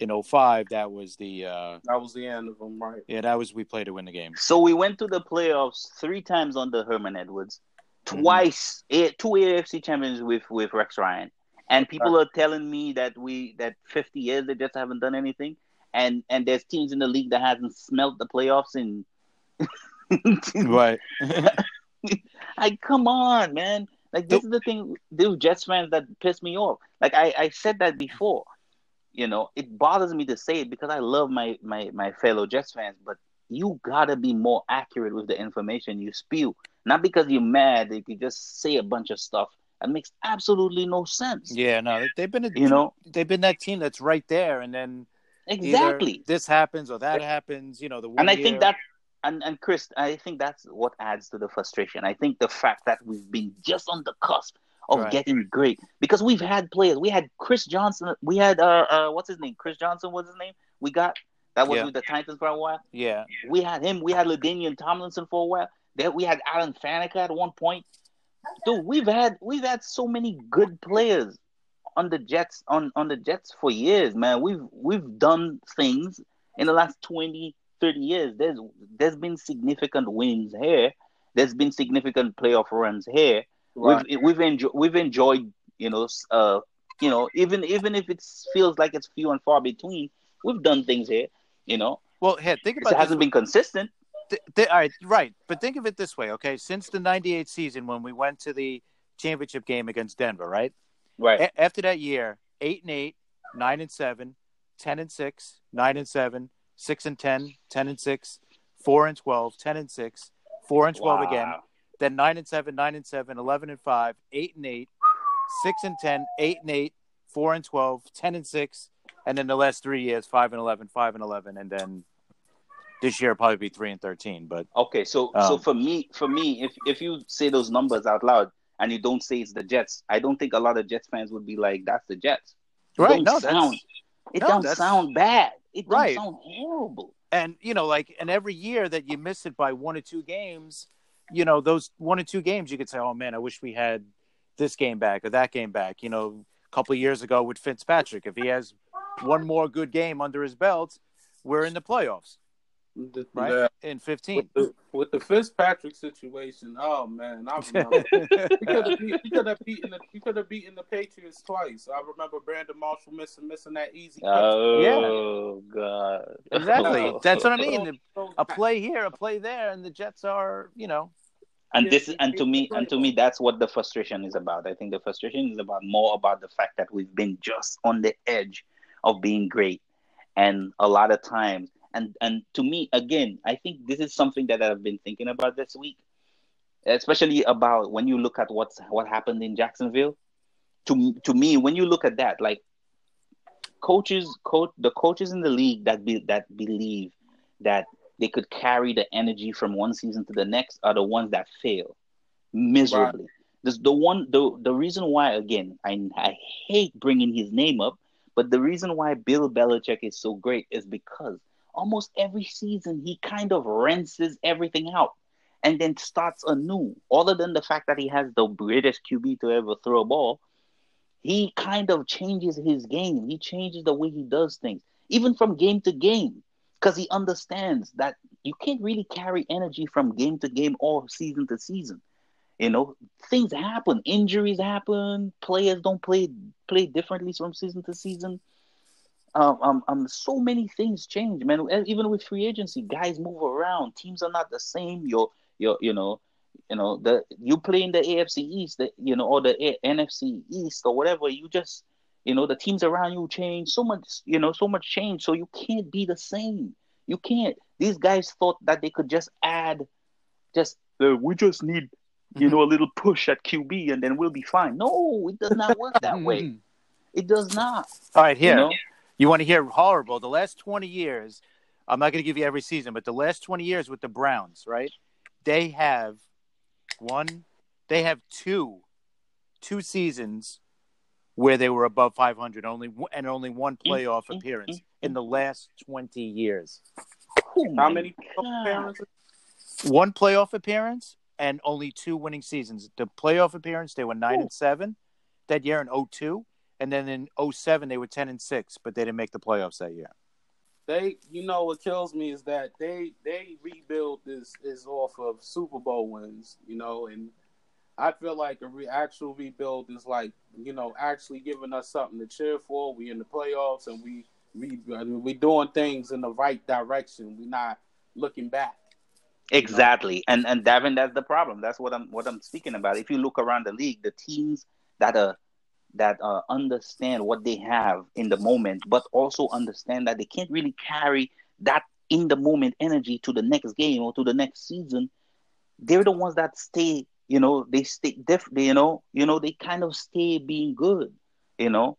[SPEAKER 1] in 05 that was the uh
[SPEAKER 2] That was the end of them, right?
[SPEAKER 1] yeah, that was we played to win the game.
[SPEAKER 3] So we went to the playoffs three times under Herman Edwards,
[SPEAKER 1] Mhm.
[SPEAKER 3] twice, eh, two AFC champions with with Rex Ryan, and people are telling me that we that 50 years they just haven't done anything, and and there's teams in the league that hasn't smelt the playoffs in.
[SPEAKER 1] Right.
[SPEAKER 3] like, come on, man! Like this is the thing, those Jets fans that piss me off. Like I I said that before, you know, it bothers me to say it because I love my my my fellow Jets fans, but you gotta be more accurate with the information you spew. Not because you're mad that you just say a bunch of stuff that makes absolutely no sense.
[SPEAKER 1] yeah, no, they've been a,
[SPEAKER 3] You know
[SPEAKER 1] they've been that team that's right there and then
[SPEAKER 3] exactly,
[SPEAKER 1] this happens or that happens, you know, the
[SPEAKER 3] and I
[SPEAKER 1] year-
[SPEAKER 3] think that. And, and Chris, I think that's what adds to the frustration. I think the fact that we've been just on the cusp of
[SPEAKER 1] Right.
[SPEAKER 3] getting great because we've had players. We had Chris Johnson. We had uh, uh what's his name? Chris Johnson was his name. We got that was
[SPEAKER 1] Yeah.
[SPEAKER 3] with the Titans for a while.
[SPEAKER 1] yeah.
[SPEAKER 3] We had him. We had LaDainian Tomlinson for a while. There we had Alan Faneca at one point. Dude, we've had we've had so many good players on the Jets on, on the Jets for years, man. We've we've done things in the last 20, 30 years. There's there's been significant wins here. There's been significant playoff runs here.
[SPEAKER 2] Right.
[SPEAKER 3] We've we've enjoyed we've enjoyed, you know, uh, you know, even even if it feels like it's few and far between, we've done things here. You know,
[SPEAKER 1] Well, here, think
[SPEAKER 3] it
[SPEAKER 1] about this.
[SPEAKER 3] It hasn't been consistent.
[SPEAKER 1] th- th- all right, right. But think of it this way, okay? Since the 98 season when we went to the championship game against Denver, right?
[SPEAKER 3] Right.
[SPEAKER 1] A- after that year, 8 and 8, 9 and 7, 10 and 6, 9 and 7, 6 and 10, 10 and 6, 4 and 12, 10 and 6, 4 and 12 again, then 9 and 7, 9 and 7, 11 and 5, 8 and 8, 6 and 10, 8 and 8, 4 and 12, 10 and 6, and then the last 3 years 5 and 11, 5 and 11 and then this year probably be 3 and 13, but
[SPEAKER 3] Okay, so so
[SPEAKER 1] Um,
[SPEAKER 3] for me, for me, if if you say those numbers out loud and you don't say it's the Jets, I don't think a lot of Jets fans would be like, "That's the Jets." It
[SPEAKER 1] Right, no,
[SPEAKER 3] sound, it
[SPEAKER 1] no,
[SPEAKER 3] don't sound bad. It don't
[SPEAKER 1] Right.
[SPEAKER 3] sound horrible.
[SPEAKER 1] and you know like and every year that you miss it by one or two games you know those one or two games you could say oh man i wish we had this game back or that game back you know a couple of years ago with fitzpatrick if he has one more good game under his belt we're in the playoffs
[SPEAKER 2] The-
[SPEAKER 1] right
[SPEAKER 2] yeah.
[SPEAKER 1] In 15
[SPEAKER 2] With the, with the Fitzpatrick situation, oh man, I remember. he could have beat, could have beaten the he could have beaten the Patriots twice. I remember Brandon Marshall missing missing that easy. catch.
[SPEAKER 3] Oh God!
[SPEAKER 1] exactly
[SPEAKER 2] Oh.
[SPEAKER 1] that's what i mean a play here a play there and the jets are you know
[SPEAKER 3] And this is, and to me, and to me, that's what the frustration is about. I think the frustration is about more about the fact that we've been just on the edge of being great, and a lot of times, and and to me, again, I think this is something that I've been thinking about this week, especially about when you look at what's what happened in Jacksonville. To to me, when you look at that, like coaches, coach the coaches in the league that be, that believe that they could carry the energy from one season to the next are the ones that fail miserably. This the one the the reason why again I I hate bringing his name up, but the reason why Bill Belichick is so great is because almost every season he kind of rinses everything out and then starts anew. Other than the fact that he has the greatest QB to ever throw a ball, he kind of changes his game. He changes the way he does things, even from game to game, because he understands that you can't really carry energy from game to game or season to season. You know, things happen, injuries happen, players don't play play differently from season to season. Um, um, um, so many things change, man. Even with free agency, guys move around. Teams are not the same. You're, you're, you know, you know, the you play in the AFC East, the, you know, or the A- NFC East or whatever. You just, you know, the teams around you change so much. You know, so much change. So you can't be the same. You can't. These guys thought that they could just add, just uh, we just need, you know, a little push at QB and then we'll be fine. No, it does not work that way. It does not.
[SPEAKER 1] all right here
[SPEAKER 3] You know?
[SPEAKER 1] You want to hear horrible? The last 20 years, I'm not going to give you every season, but the last 20 years with the Browns, right? They have one, they have two, two seasons where they were above 500 only and only one
[SPEAKER 3] Mm,
[SPEAKER 1] playoff appearance in the last 20 years.
[SPEAKER 3] Oh
[SPEAKER 2] How many
[SPEAKER 3] God.
[SPEAKER 1] One playoff appearance and only two winning seasons. The playoff appearance they were 9
[SPEAKER 3] Ooh.
[SPEAKER 1] and 7 that year in 02 and then in 07 they were 10 and 6 but they didn't make the playoffs that year.
[SPEAKER 2] They, you know, what kills me is that they they rebuild this is off of Super Bowl wins, you know, and I feel like a re- actual rebuild is like, you know, actually giving us something to cheer for. We in the playoffs and we we uh, we doing things in the right direction. We're not looking back.
[SPEAKER 3] Exactly, and and Davin, that's the problem. That's what I'm what I'm speaking about. If you look around the league, the teams that are that uh, understand what they have in the moment, but also understand that they can't really carry that in the moment energy to the next game or to the next season. They're the ones that stay. You know, they stay diff. They, you know, you know, they kind of stay being good. You know,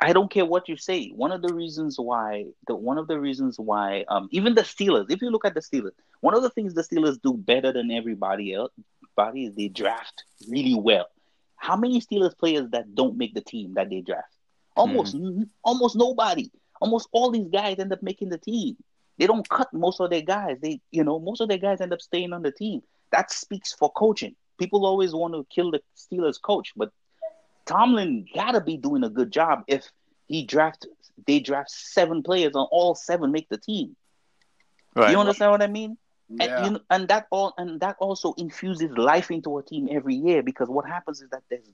[SPEAKER 3] I don't care what you say. One of the reasons why the one of the reasons why um even the Steelers, if you look at the Steelers, one of the things the Steelers do better than everybody else body is they draft really well. How many Steelers players that don't make the team that they draft? Almost hmm. almost nobody. Almost all these guys end up making the team. They don't cut most of their guys. They you know, most of their guys end up staying on the team. That speaks for coaching. People always want to kill the Steelers coach, but Tomlin gotta be doing a good job if he draft they draft seven players and all seven make the team. You understand what I mean?
[SPEAKER 2] Yeah.
[SPEAKER 3] And, you know, and that all and that also infuses life into a team every year because what happens is that there's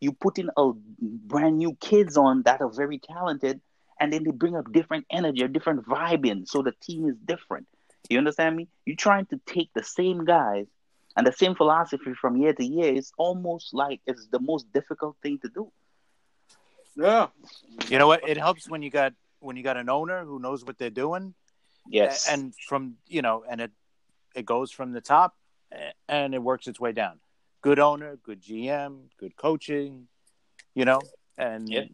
[SPEAKER 3] you put in a brand new kids on that are very talented and then they bring up different energy, a different vibe in, so the team is different. You understand me? You're trying to take the same guys and the same philosophy from year to year. It's almost like it's the most difficult thing to do.
[SPEAKER 2] yeah.
[SPEAKER 1] You know what? It helps when you got when you got an owner who knows what they're doing
[SPEAKER 3] Yes.
[SPEAKER 1] and from you know and it it goes from the top and it works its way down good owner good gm good coaching you know and
[SPEAKER 3] Yeah.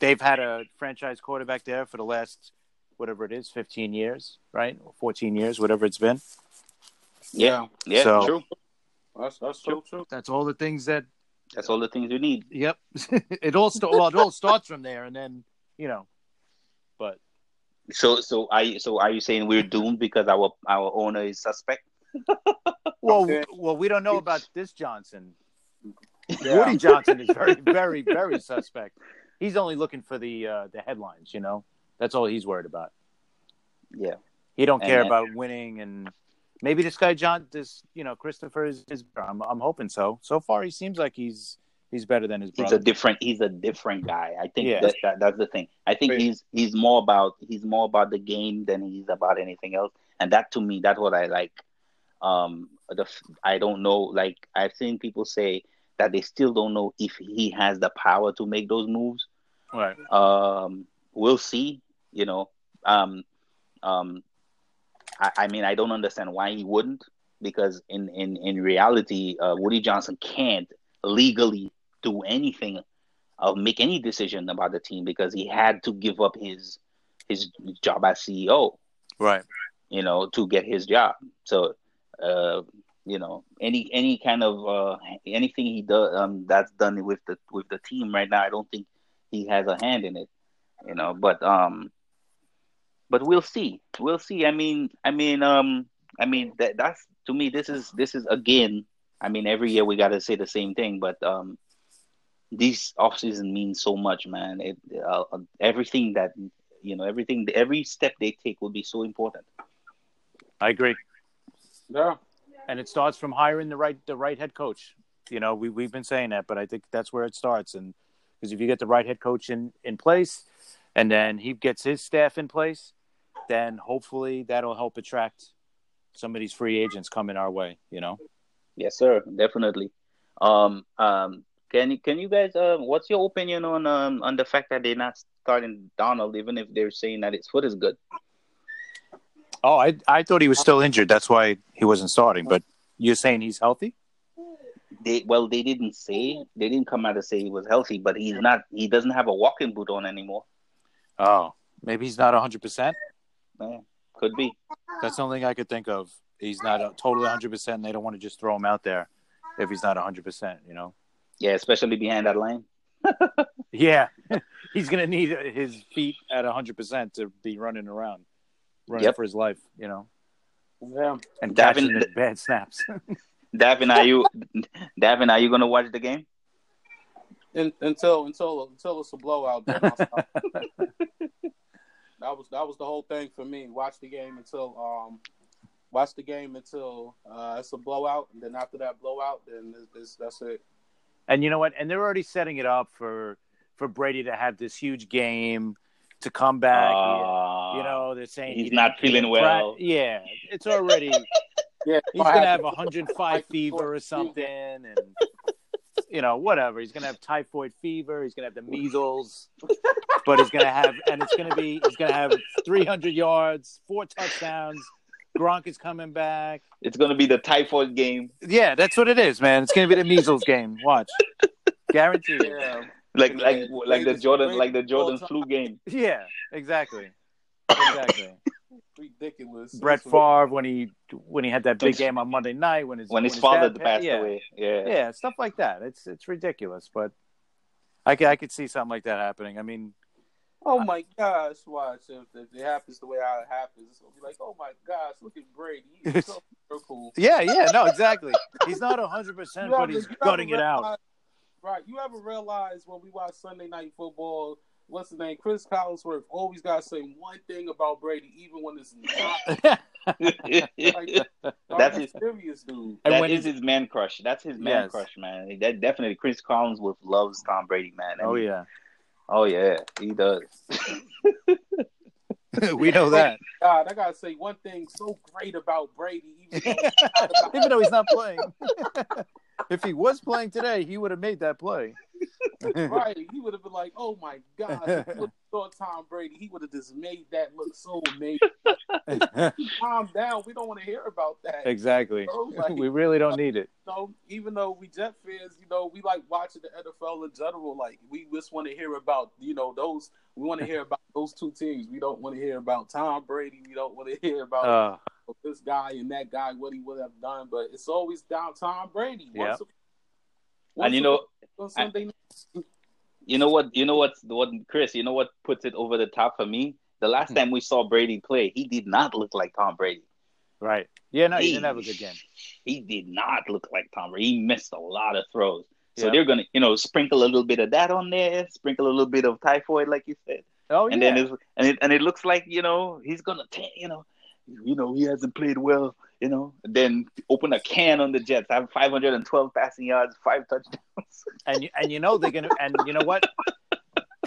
[SPEAKER 1] they've had a franchise quarterback there for the last whatever it is 15 years right or 14 years whatever it's been
[SPEAKER 3] yeah. Yeah.
[SPEAKER 1] So-
[SPEAKER 3] true.
[SPEAKER 2] That's that's so true.
[SPEAKER 1] that's all the things that
[SPEAKER 3] That's all the things you need.
[SPEAKER 1] yep it all st- well it all starts from there and then you know but
[SPEAKER 3] So so are you, so are you saying we're doomed because our our owner is suspect?
[SPEAKER 1] well
[SPEAKER 2] Okay.
[SPEAKER 1] well we don't know about this johnson
[SPEAKER 2] Yeah.
[SPEAKER 1] Woody Johnson is very, very, very suspect. He's only looking for the uh, the headlines, you know. That's all he's worried about.
[SPEAKER 3] Yeah.
[SPEAKER 1] He don't
[SPEAKER 3] And
[SPEAKER 1] care
[SPEAKER 3] then-
[SPEAKER 1] about winning, and maybe this guy John, this you know, Christopher is. is I'm, I'm hoping so. So far, he seems like he's he's better than his
[SPEAKER 3] He's
[SPEAKER 1] brother.
[SPEAKER 3] a different he's a different guy. I think
[SPEAKER 1] Yeah.
[SPEAKER 3] that, that that's the thing. I think he's he's more about he's more about the game than he's about anything else. And that to me that's what I like. Um the I don't know like I've seen people say that they still don't know if he has the power to make those moves.
[SPEAKER 1] right.
[SPEAKER 3] Um, we'll see. You know, um, um, I, I mean, I don't understand why he wouldn't, because in in in reality, uh, Woody Johnson can't legally do anything or make any decision about the team because he had to give up his his job as CEO
[SPEAKER 1] Right.
[SPEAKER 3] you know, to get his job. So, uh, you know, any any kind of uh, anything he does um, that's done with the with the team right now, I don't think he has a hand in it. You know, but um, but we'll see. We'll see. I mean, I mean, um, I mean that that's to me. This is this is again. I mean, every year we got to say the same thing, but um, these off season means so much, man. It uh, everything that you know, everything, every step they take will be so important.
[SPEAKER 1] I agree.
[SPEAKER 2] Yeah.
[SPEAKER 1] And it starts from hiring the right the right head coach. You know, we we've been saying that, but I think that's where it starts. And because if you get the right head coach in in place, and then he gets his staff in place, then hopefully that'll help attract some of these free agents coming our way. You know.
[SPEAKER 3] Yes, sir, definitely. Um, um, can you can you guys? Uh, what's your opinion on um on the fact that they're not starting Donald, even if they're saying that his foot is good?
[SPEAKER 1] Oh, I I thought he was still injured. That's why he wasn't starting. But you're saying he's healthy?
[SPEAKER 3] They well, they didn't say they didn't come out and say he was healthy, but he's not. He doesn't have a walking boot on anymore.
[SPEAKER 1] Oh, maybe he's not 100. percent
[SPEAKER 3] could be.
[SPEAKER 1] That's the only thing I could think of. He's not a, totally 100, percent and they don't want to just throw him out there if he's not 100. percent You know.
[SPEAKER 3] Yeah, especially behind that line.
[SPEAKER 1] Yeah, he's gonna need his feet at hundred percent to be running around, running
[SPEAKER 3] Yep.
[SPEAKER 1] for his life. You know,
[SPEAKER 2] Yeah.
[SPEAKER 1] and
[SPEAKER 3] Davin-
[SPEAKER 1] catching bad snaps.
[SPEAKER 3] Davin, are you Davin, are you gonna watch the game?
[SPEAKER 2] In, until until until it's a blowout. Then I'll stop. that was that was the whole thing for me. Watch the game until um, watch the game until uh, it's a blowout, and then after that blowout, then it's, it's, that's it.
[SPEAKER 1] And you know what? And they're already setting it up for for Brady to have this huge game to come back.
[SPEAKER 3] Uh,
[SPEAKER 1] you know, they're saying
[SPEAKER 3] he's
[SPEAKER 1] didn't-
[SPEAKER 3] feeling
[SPEAKER 1] didn't prac-
[SPEAKER 3] well.
[SPEAKER 1] Yeah, it's already.
[SPEAKER 2] Yeah,
[SPEAKER 1] He's gonna have 105 fever or something, and you know whatever. He's gonna have typhoid fever. He's gonna have the measles, but he's gonna have, and it's gonna be. He's gonna have 300 yards, four touchdowns. Gronk is coming back.
[SPEAKER 3] It's gonna be the typhoid game,
[SPEAKER 1] Yeah, that's what it is, man. It's gonna be the measles game. Watch, guaranteed.
[SPEAKER 2] Yeah,
[SPEAKER 3] like like like the Jordan like the Jordan flu game.
[SPEAKER 1] Yeah, exactly, exactly.
[SPEAKER 2] ridiculous.
[SPEAKER 1] Brett
[SPEAKER 2] That's
[SPEAKER 1] Favre when he when he had that big game on Monday night when his
[SPEAKER 3] When his
[SPEAKER 1] his
[SPEAKER 3] father
[SPEAKER 1] dad
[SPEAKER 3] passed
[SPEAKER 1] yeah.
[SPEAKER 3] away. Yeah.
[SPEAKER 1] yeah, stuff like that. It's it's ridiculous, but I could, I could see something like that happening. I mean,
[SPEAKER 2] Oh my gosh! Watch if, if it happens the way how it happens, it's gonna be like, oh my gosh, look at Brady. He's so cool.
[SPEAKER 1] yeah, yeah, no, exactly. He's not hundred percent, but he's gutting it out.
[SPEAKER 2] Right. You ever realize when we watch Sunday Night Football, what's the name? Chris Collinsworth always got to say one thing about Brady, even when it's not. Like,
[SPEAKER 3] That's his-
[SPEAKER 2] serious, dude.
[SPEAKER 1] And when
[SPEAKER 3] is
[SPEAKER 1] he-
[SPEAKER 3] his man crush. That's his man
[SPEAKER 1] Yes.
[SPEAKER 3] crush, man. That definitely Chris Collinsworth loves Tom Brady, man. I
[SPEAKER 1] oh
[SPEAKER 3] mean,
[SPEAKER 1] yeah,
[SPEAKER 3] oh yeah, he does.
[SPEAKER 1] we know that.
[SPEAKER 2] Oh, God, I gotta say one thing so great about Brady, even though he's not
[SPEAKER 1] Even though he's not playing, if he was playing today, he would have made that play.
[SPEAKER 2] right, he would have been like, "Oh my God!" Thought Tom Brady, he would have just made that look so amazing. Calm down. We don't want to hear about that.
[SPEAKER 1] exactly.
[SPEAKER 2] Like-
[SPEAKER 1] We really don't need it.
[SPEAKER 2] You know, even though we Jet fans, you know, we like watching the NFL in general. Like we just want to hear about, you know, those. We want to hear about those two teams. We don't want to hear about Tom Brady. We don't want to hear about
[SPEAKER 1] Uh,
[SPEAKER 2] this guy and that guy what he would have done. But it's always down Tom Brady. Once a-
[SPEAKER 3] And you know,
[SPEAKER 2] on Sunday night.
[SPEAKER 3] you know what? You know what's the what, Chris? You know what puts it over the top for me? The last hmm. time we saw Brady play, he did not look like Tom Brady.
[SPEAKER 1] right. Yeah, no, he
[SPEAKER 3] He-
[SPEAKER 1] didn't have a good game.
[SPEAKER 3] He did not look like Tom Brady. He missed a lot of throws. So
[SPEAKER 1] Yeah.
[SPEAKER 3] they're gonna, you know, sprinkle a little bit of that on there, sprinkle a little bit of typhoid, like you said,
[SPEAKER 1] Oh
[SPEAKER 3] and
[SPEAKER 1] yeah.
[SPEAKER 3] then it's, and it and it looks like you know he's gonna, ta- you know, you know he hasn't played well, you know. Then open a can on the Jets, have 512 passing yards, five touchdowns.
[SPEAKER 1] and you, and you know they're gonna and you know what?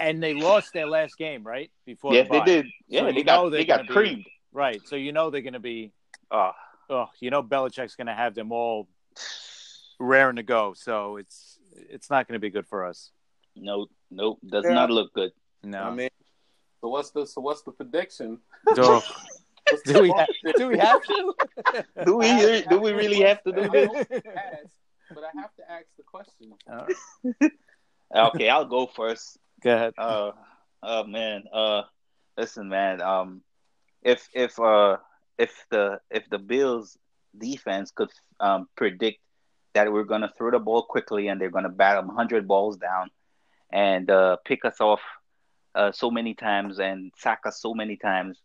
[SPEAKER 1] And they lost their last game, right? Before
[SPEAKER 3] yes,
[SPEAKER 1] the
[SPEAKER 3] they did. Yeah,
[SPEAKER 1] So
[SPEAKER 3] they
[SPEAKER 1] you
[SPEAKER 3] got
[SPEAKER 1] know they're
[SPEAKER 3] got
[SPEAKER 1] gonna be-
[SPEAKER 3] creamed.
[SPEAKER 1] Right. So you know they're gonna be
[SPEAKER 3] Oh,
[SPEAKER 1] oh, you know Belichick's gonna have them all raring to go. So it's it's not gonna be good for us.
[SPEAKER 3] no, nope, does
[SPEAKER 2] Yeah.
[SPEAKER 3] not look good.
[SPEAKER 1] No.
[SPEAKER 2] I mean, so what's the so what's the prediction?
[SPEAKER 1] So,
[SPEAKER 2] What's the
[SPEAKER 1] do we have, do we have to?
[SPEAKER 3] Do we
[SPEAKER 2] I-
[SPEAKER 3] do we really have to do
[SPEAKER 2] I
[SPEAKER 3] this?
[SPEAKER 2] but I have to ask the question.
[SPEAKER 1] Uh,
[SPEAKER 3] Okay, I'll go first.
[SPEAKER 1] go ahead.
[SPEAKER 3] Uh, oh man. Uh, listen, man. Um, if if uh if the if the Bills defense could um predict that we're gonna throw the ball quickly and they're gonna bat them hundred balls down and uh pick us off uh so many times and sack us so many times,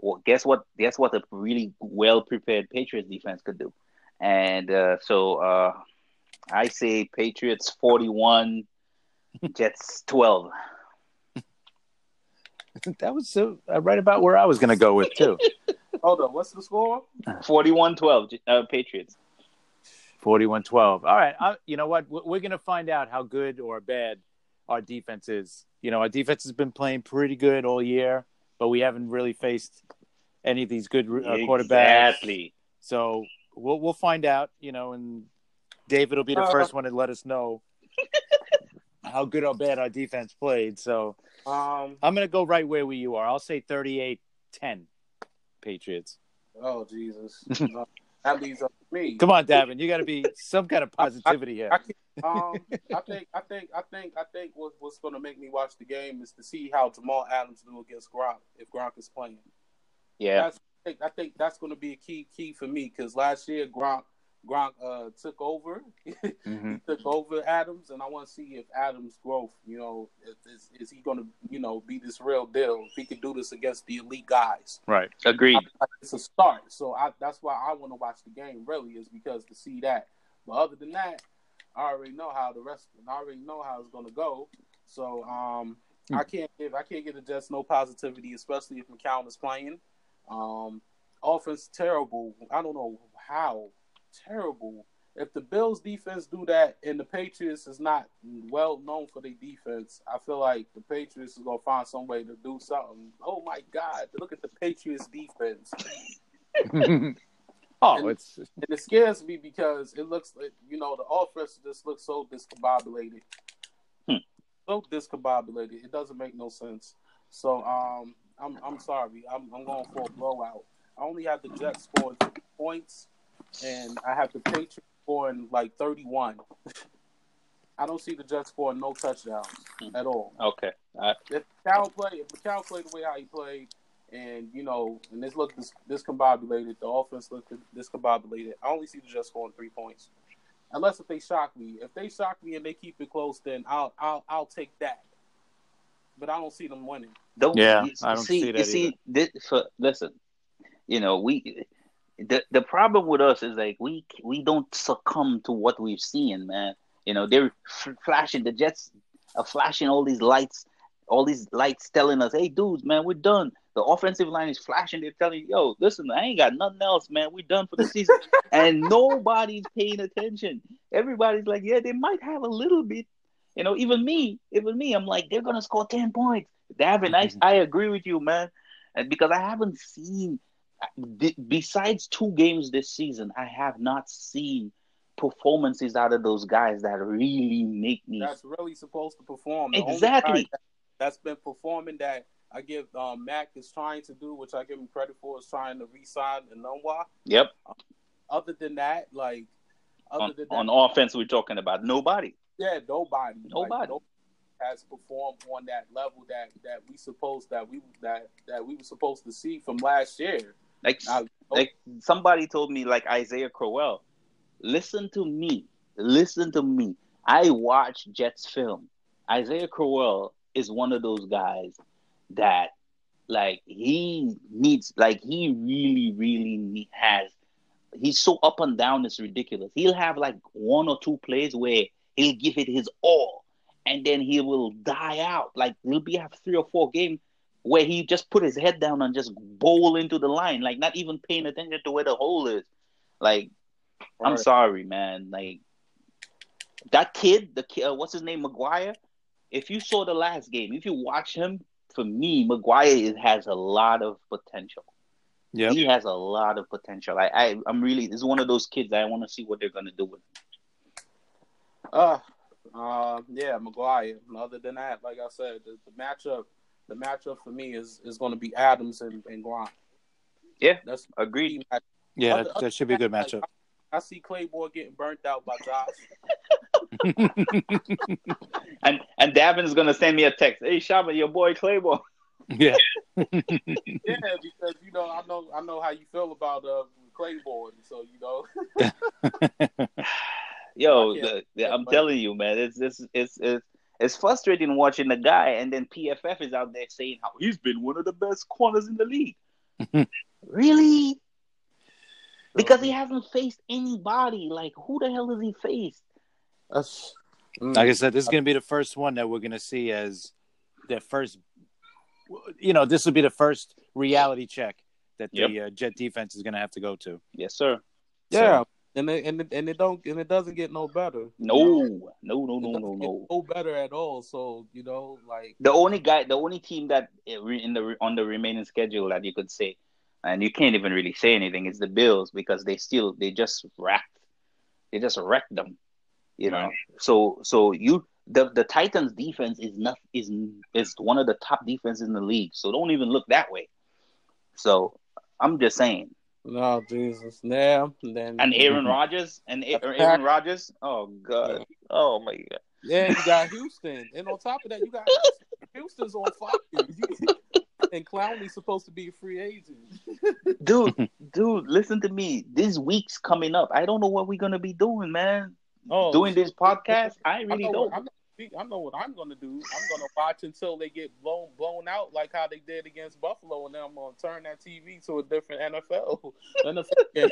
[SPEAKER 3] well, guess what? Guess what? A really well prepared Patriots defense could do. And uh, so uh, I say Patriots forty one. Jets 12.
[SPEAKER 1] That was so uh, right about where I was gonna go with too.
[SPEAKER 2] Hold on, what's the score?
[SPEAKER 3] 41 12, uh, Patriots.
[SPEAKER 1] 41-12. All right. I, you know what? We- We're gonna find out how good or bad our defense is. You know, our defense has been playing pretty good all year, but we haven't really faced any of these good uh, quarterbacks.
[SPEAKER 3] Exactly.
[SPEAKER 1] So we'll we'll find out, you know, and David will be the
[SPEAKER 2] Uh,
[SPEAKER 1] first one to let us know how good or bad our defense played. So
[SPEAKER 2] Um.
[SPEAKER 1] I'm gonna go right where you are. I'll say 38-10 Patriots.
[SPEAKER 2] Oh Jesus. That leaves up to me.
[SPEAKER 1] Come on, Davin, you got to be some kind of positivity here.
[SPEAKER 2] I um, I think, I think, I think, I think what, what's going to make me watch the game is to see how Jamal Adams do against Gronk if Gronk is playing.
[SPEAKER 3] Yeah.
[SPEAKER 2] That's, I think, I think that's going to be a key key for me because last year Gronk Gronk uh, took over.
[SPEAKER 1] Mm-hmm.
[SPEAKER 2] he took over Adams, and I want to see if Adams' growth, you know, is, is he going to, you know, be this real deal? If he can do this against the elite guys,
[SPEAKER 1] Right.
[SPEAKER 3] Agreed.
[SPEAKER 2] it's a start. So I, that's why I want to watch the game. Really, is because to see that. But other than that, I already know how the rest. I already know how it's going to go. So um,
[SPEAKER 1] Hmm.
[SPEAKER 2] I can't give. I can't give the Jets no positivity, especially if McCown is playing. Um, offense terrible. I don't know how terrible. If the Bills defense do that and the Patriots is not well known for their defense, I feel like the Patriots is gonna find some way to do something. Oh my God! Look at the Patriots defense,
[SPEAKER 1] oh, it's
[SPEAKER 2] and it scares me because it looks like you know the offense just looks so discombobulated,
[SPEAKER 3] Hmm.
[SPEAKER 2] so discombobulated. It doesn't make no sense. So um, I'm I'm sorry. I'm I'm going for a blowout. I only have the Jets scoring points, and I have the Patriots scoring like 31. I don't see the Jets scoring no touchdowns at all.
[SPEAKER 3] Okay. Uh,
[SPEAKER 2] If Cal play, if Cal played the way how he played, and you know, and this looked dis- discombobulated, the offense looked discombobulated. I only see the Jets scoring three points, unless if they shock me. If they shock me and they keep it close, then I'll I'll I'll take that. But I don't see them winning.
[SPEAKER 3] Don't,
[SPEAKER 1] Yeah,
[SPEAKER 3] you,
[SPEAKER 1] I don't
[SPEAKER 3] see,
[SPEAKER 1] see that
[SPEAKER 3] You see, this, for, listen, you know, we the the problem with us is like we we don't succumb to what we've seen, man. You know, they're f- flashing the Jets are flashing all these lights, all these lights telling us, "Hey, dudes, man, we're done." The offensive line is flashing. They're telling "Yo, listen, I ain't got nothing else, man. We're done for the season," and nobody's paying attention. Everybody's like, "Yeah, they might have a little bit." You know, even me, even me, I'm like, they're gonna score ten points. Davin, I,
[SPEAKER 1] Mhm.
[SPEAKER 3] I agree with you, man, and because I haven't seen, besides two games this season, I have not seen performances out of those guys that really make me.
[SPEAKER 2] That's really supposed to perform. The
[SPEAKER 3] Exactly.
[SPEAKER 2] that- That's been performing that I give um, Mac is trying to do, which I give him credit for, is trying to re-sign Enunwa.
[SPEAKER 3] Yep,
[SPEAKER 2] Other than that, like other
[SPEAKER 3] on,
[SPEAKER 2] than that,
[SPEAKER 3] on offense, we're talking about nobody.
[SPEAKER 2] yeah, nobody, Like,
[SPEAKER 3] Nobody.
[SPEAKER 2] nobody has performed on that level that that we supposed that we that that we were supposed to see from last year.
[SPEAKER 3] Like, like somebody told me, like Isaiah Crowell, listen to me, listen to me. I watch Jets film. Isaiah Crowell is one of those guys that, like, he needs, like, he really, really need, has. He's so up and down, it's ridiculous. He'll have like one or two plays where he'll give it his all, and then he will die out. Like, he'll be have three or four games where he just put his head down and just bowl into the line, like not even paying attention to where the hole is. Like, I'm sorry, man. Like that kid, the kid, uh, what's his name, McGuire. If you saw the last game, if you watch him, for me, McGuire is, has a lot of potential.
[SPEAKER 1] Yeah,
[SPEAKER 3] He has a lot of potential. I, I I'm really this is one of those kids I want to see what they're gonna do with.
[SPEAKER 2] Uh, uh, yeah, McGuire. Other than that, like I said, the, the matchup, the matchup for me is is going to be Adams and, and Gronk.
[SPEAKER 3] Yeah.
[SPEAKER 2] that's
[SPEAKER 3] Agreed.
[SPEAKER 2] key match-
[SPEAKER 1] Yeah,
[SPEAKER 2] Other-
[SPEAKER 1] that, that should be a good
[SPEAKER 2] like,
[SPEAKER 1] matchup.
[SPEAKER 2] I, I see Claymore getting burnt out by Josh.
[SPEAKER 3] And and Davin is gonna send me a text. Hey, Shaba, your boy Claymore.
[SPEAKER 1] yeah.
[SPEAKER 2] yeah, because you know I know I know how you feel about uh Claymore, so you know.
[SPEAKER 3] Yo, the, the, I'm telling you, man, it's it's it's it's it's frustrating watching the guy, and then PFF is out there saying how he's been one of the best corners in the league. really? Because he hasn't faced anybody. Like, who the hell has he faced?
[SPEAKER 2] That's,
[SPEAKER 1] Like I said, this is going to be the first one that we're going to see as the first. You know, this will be the first reality check that the uh, Jet defense is going to have to go to.
[SPEAKER 3] Yes, sir.
[SPEAKER 2] yeah, and it, and it, and it don't and it doesn't get no better.
[SPEAKER 3] No, no, no,
[SPEAKER 2] It
[SPEAKER 3] no, no,
[SPEAKER 2] get
[SPEAKER 3] no.
[SPEAKER 2] no better at all. So you know, like
[SPEAKER 3] The only guy, the only team that in the on the remaining schedule that you could say, and you can't even really say anything, is the Bills because they still they just wrecked, they just wrecked them, you know.
[SPEAKER 1] Right.
[SPEAKER 3] So so you the the Titans defense is not is is one of the top defenses in the league. So don't even look that way. So I'm just saying.
[SPEAKER 2] no Jesus, now then
[SPEAKER 3] And Aaron Rodgers and A- Aaron Rodgers, oh god, oh my god.
[SPEAKER 2] Yeah, you got Houston, and on top of that, you got Houston's on fire. and Clowney's supposed to be a free agent.
[SPEAKER 3] dude, dude, listen to me. This week's coming up. I don't know what we're gonna be doing, man.
[SPEAKER 2] Oh,
[SPEAKER 3] doing this podcast, I
[SPEAKER 2] I
[SPEAKER 3] really
[SPEAKER 2] know,
[SPEAKER 3] don't.
[SPEAKER 2] what, I'm, know what I'm gonna do. I'm gonna watch until they get blown blown out, like how they did against Buffalo, and then I'm gonna turn that TV to a different NFL. NFL.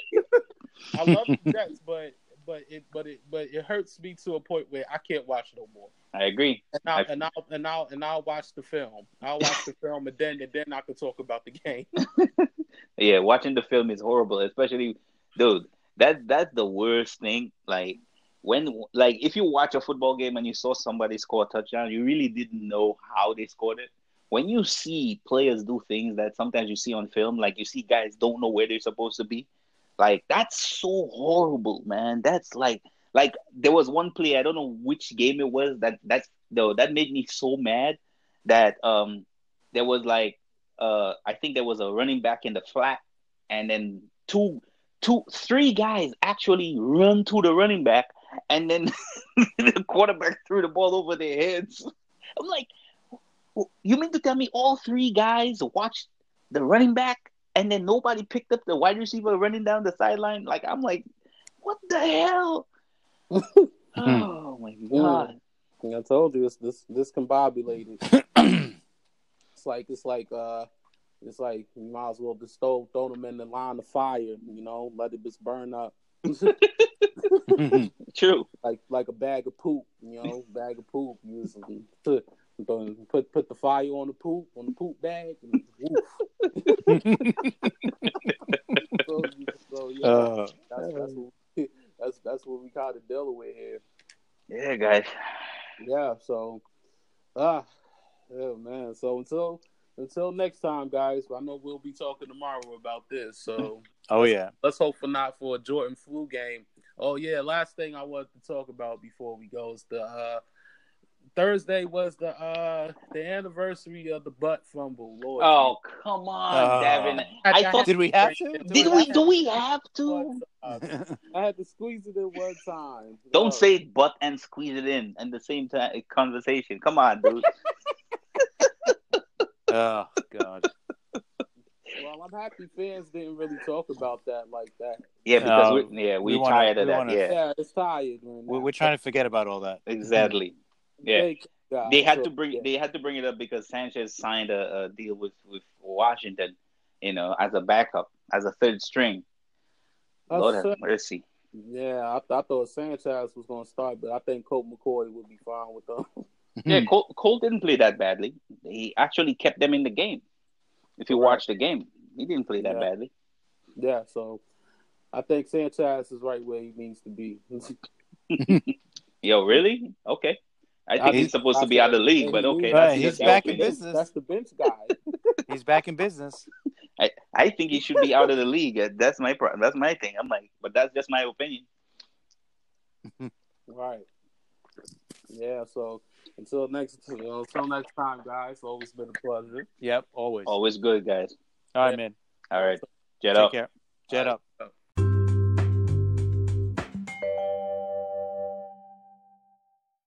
[SPEAKER 2] I love the Jets, but but it but it but it hurts me to a point where I can't watch no more.
[SPEAKER 3] I agree.
[SPEAKER 2] And I'll,
[SPEAKER 3] I-
[SPEAKER 2] and I'll and I'll and I'll watch the film. I'll watch the film, and then and then I can talk about the game.
[SPEAKER 3] Yeah, watching the film is horrible, especially dude. That that's the worst thing. Like when like if you watch a football game and you saw somebody score a touchdown, you really didn't know how they scored it. When you see players do things that sometimes you see on film, like you see guys don't know where they're supposed to be, like that's so horrible, man. That's like like there was one play I don't know which game it was that that's though that made me so mad that um there was like uh I think there was a running back in the flat and then two two three guys actually run to the running back and then the quarterback threw the ball over their heads. I'm like you mean to tell me all three guys watched the running back and then nobody picked up the wide receiver running down the sideline? Like I'm like, what the hell? oh my god.
[SPEAKER 2] I told you it's this discombobulated. it's like it's like uh it's like you might as well just throw throw them in the line of fire, you know, let it just burn up.
[SPEAKER 3] True.
[SPEAKER 2] like like a bag of poop, you know, bag of poop. You just put put put the fire on the poop on the poop bag. And woof. So, so, yeah,
[SPEAKER 1] Uh,
[SPEAKER 2] that's, that's, what, we- that's that's what we call the Delaware here.
[SPEAKER 3] Yeah, guys.
[SPEAKER 2] Yeah, so ah, oh man. So until until next time, guys. I know we'll be talking tomorrow about this. So
[SPEAKER 1] oh yeah.
[SPEAKER 2] let's hope for not for a Jordan flu game. Oh yeah, last thing I wanted to talk about before we go is the uh, Thursday was the uh, the anniversary of the butt fumble. Lord,
[SPEAKER 3] Oh come on,
[SPEAKER 1] Uh,
[SPEAKER 3] Davin.
[SPEAKER 2] I-
[SPEAKER 3] I
[SPEAKER 2] I
[SPEAKER 3] thought
[SPEAKER 1] Did we have to?
[SPEAKER 3] did we do we have to?
[SPEAKER 2] Uh, I had to squeeze it in one time.
[SPEAKER 3] Don't say butt and squeeze it in in the same time conversation. Come on, dude.
[SPEAKER 1] oh God.
[SPEAKER 2] Well, I'm happy fans didn't really talk about that like that.
[SPEAKER 3] Yeah, because
[SPEAKER 1] No,
[SPEAKER 3] we, yeah, we,
[SPEAKER 1] we wanna-
[SPEAKER 3] tired of
[SPEAKER 1] we
[SPEAKER 3] that.
[SPEAKER 1] wanna-
[SPEAKER 3] yeah,
[SPEAKER 2] Yeah, it's tired, man.
[SPEAKER 1] We're, we're trying to forget about all that.
[SPEAKER 3] exactly. Yeah.
[SPEAKER 2] Thank God.
[SPEAKER 3] They had
[SPEAKER 2] So,
[SPEAKER 3] to bring
[SPEAKER 2] yeah.
[SPEAKER 3] they had to bring it up because Sanchez signed a, a deal with with Washington, you know, as a backup, as a third string.
[SPEAKER 2] That's
[SPEAKER 3] Lord have mercy.
[SPEAKER 2] Yeah, I, I thought Sanchez was going to start, but I think Colt McCoy would be fine with them.
[SPEAKER 3] Yeah, hmm. Colt, Colt didn't play that badly. He actually kept them in the game. If you
[SPEAKER 2] Correct.
[SPEAKER 3] watch the game, he didn't play that
[SPEAKER 2] Yeah.
[SPEAKER 3] badly.
[SPEAKER 2] yeah, so I think Sanchez is right where he needs to be.
[SPEAKER 3] Yo, really? Okay. I think
[SPEAKER 2] I-
[SPEAKER 3] he's supposed to be out of the league, but okay.
[SPEAKER 1] Right,
[SPEAKER 3] that's
[SPEAKER 1] he's
[SPEAKER 3] just your
[SPEAKER 1] back in business.
[SPEAKER 2] That's the bench guy.
[SPEAKER 1] He's back in business.
[SPEAKER 3] I, I think he should be out of the league. That's my problem. that's my thing. I'm like, but that's just my opinion.
[SPEAKER 2] right. Yeah, so until next you until next time, guys. Always been a pleasure.
[SPEAKER 1] Yep, always.
[SPEAKER 3] Always good, guys.
[SPEAKER 1] All right, man.
[SPEAKER 3] All right, jet
[SPEAKER 1] Take
[SPEAKER 3] up.
[SPEAKER 1] care. Jet up.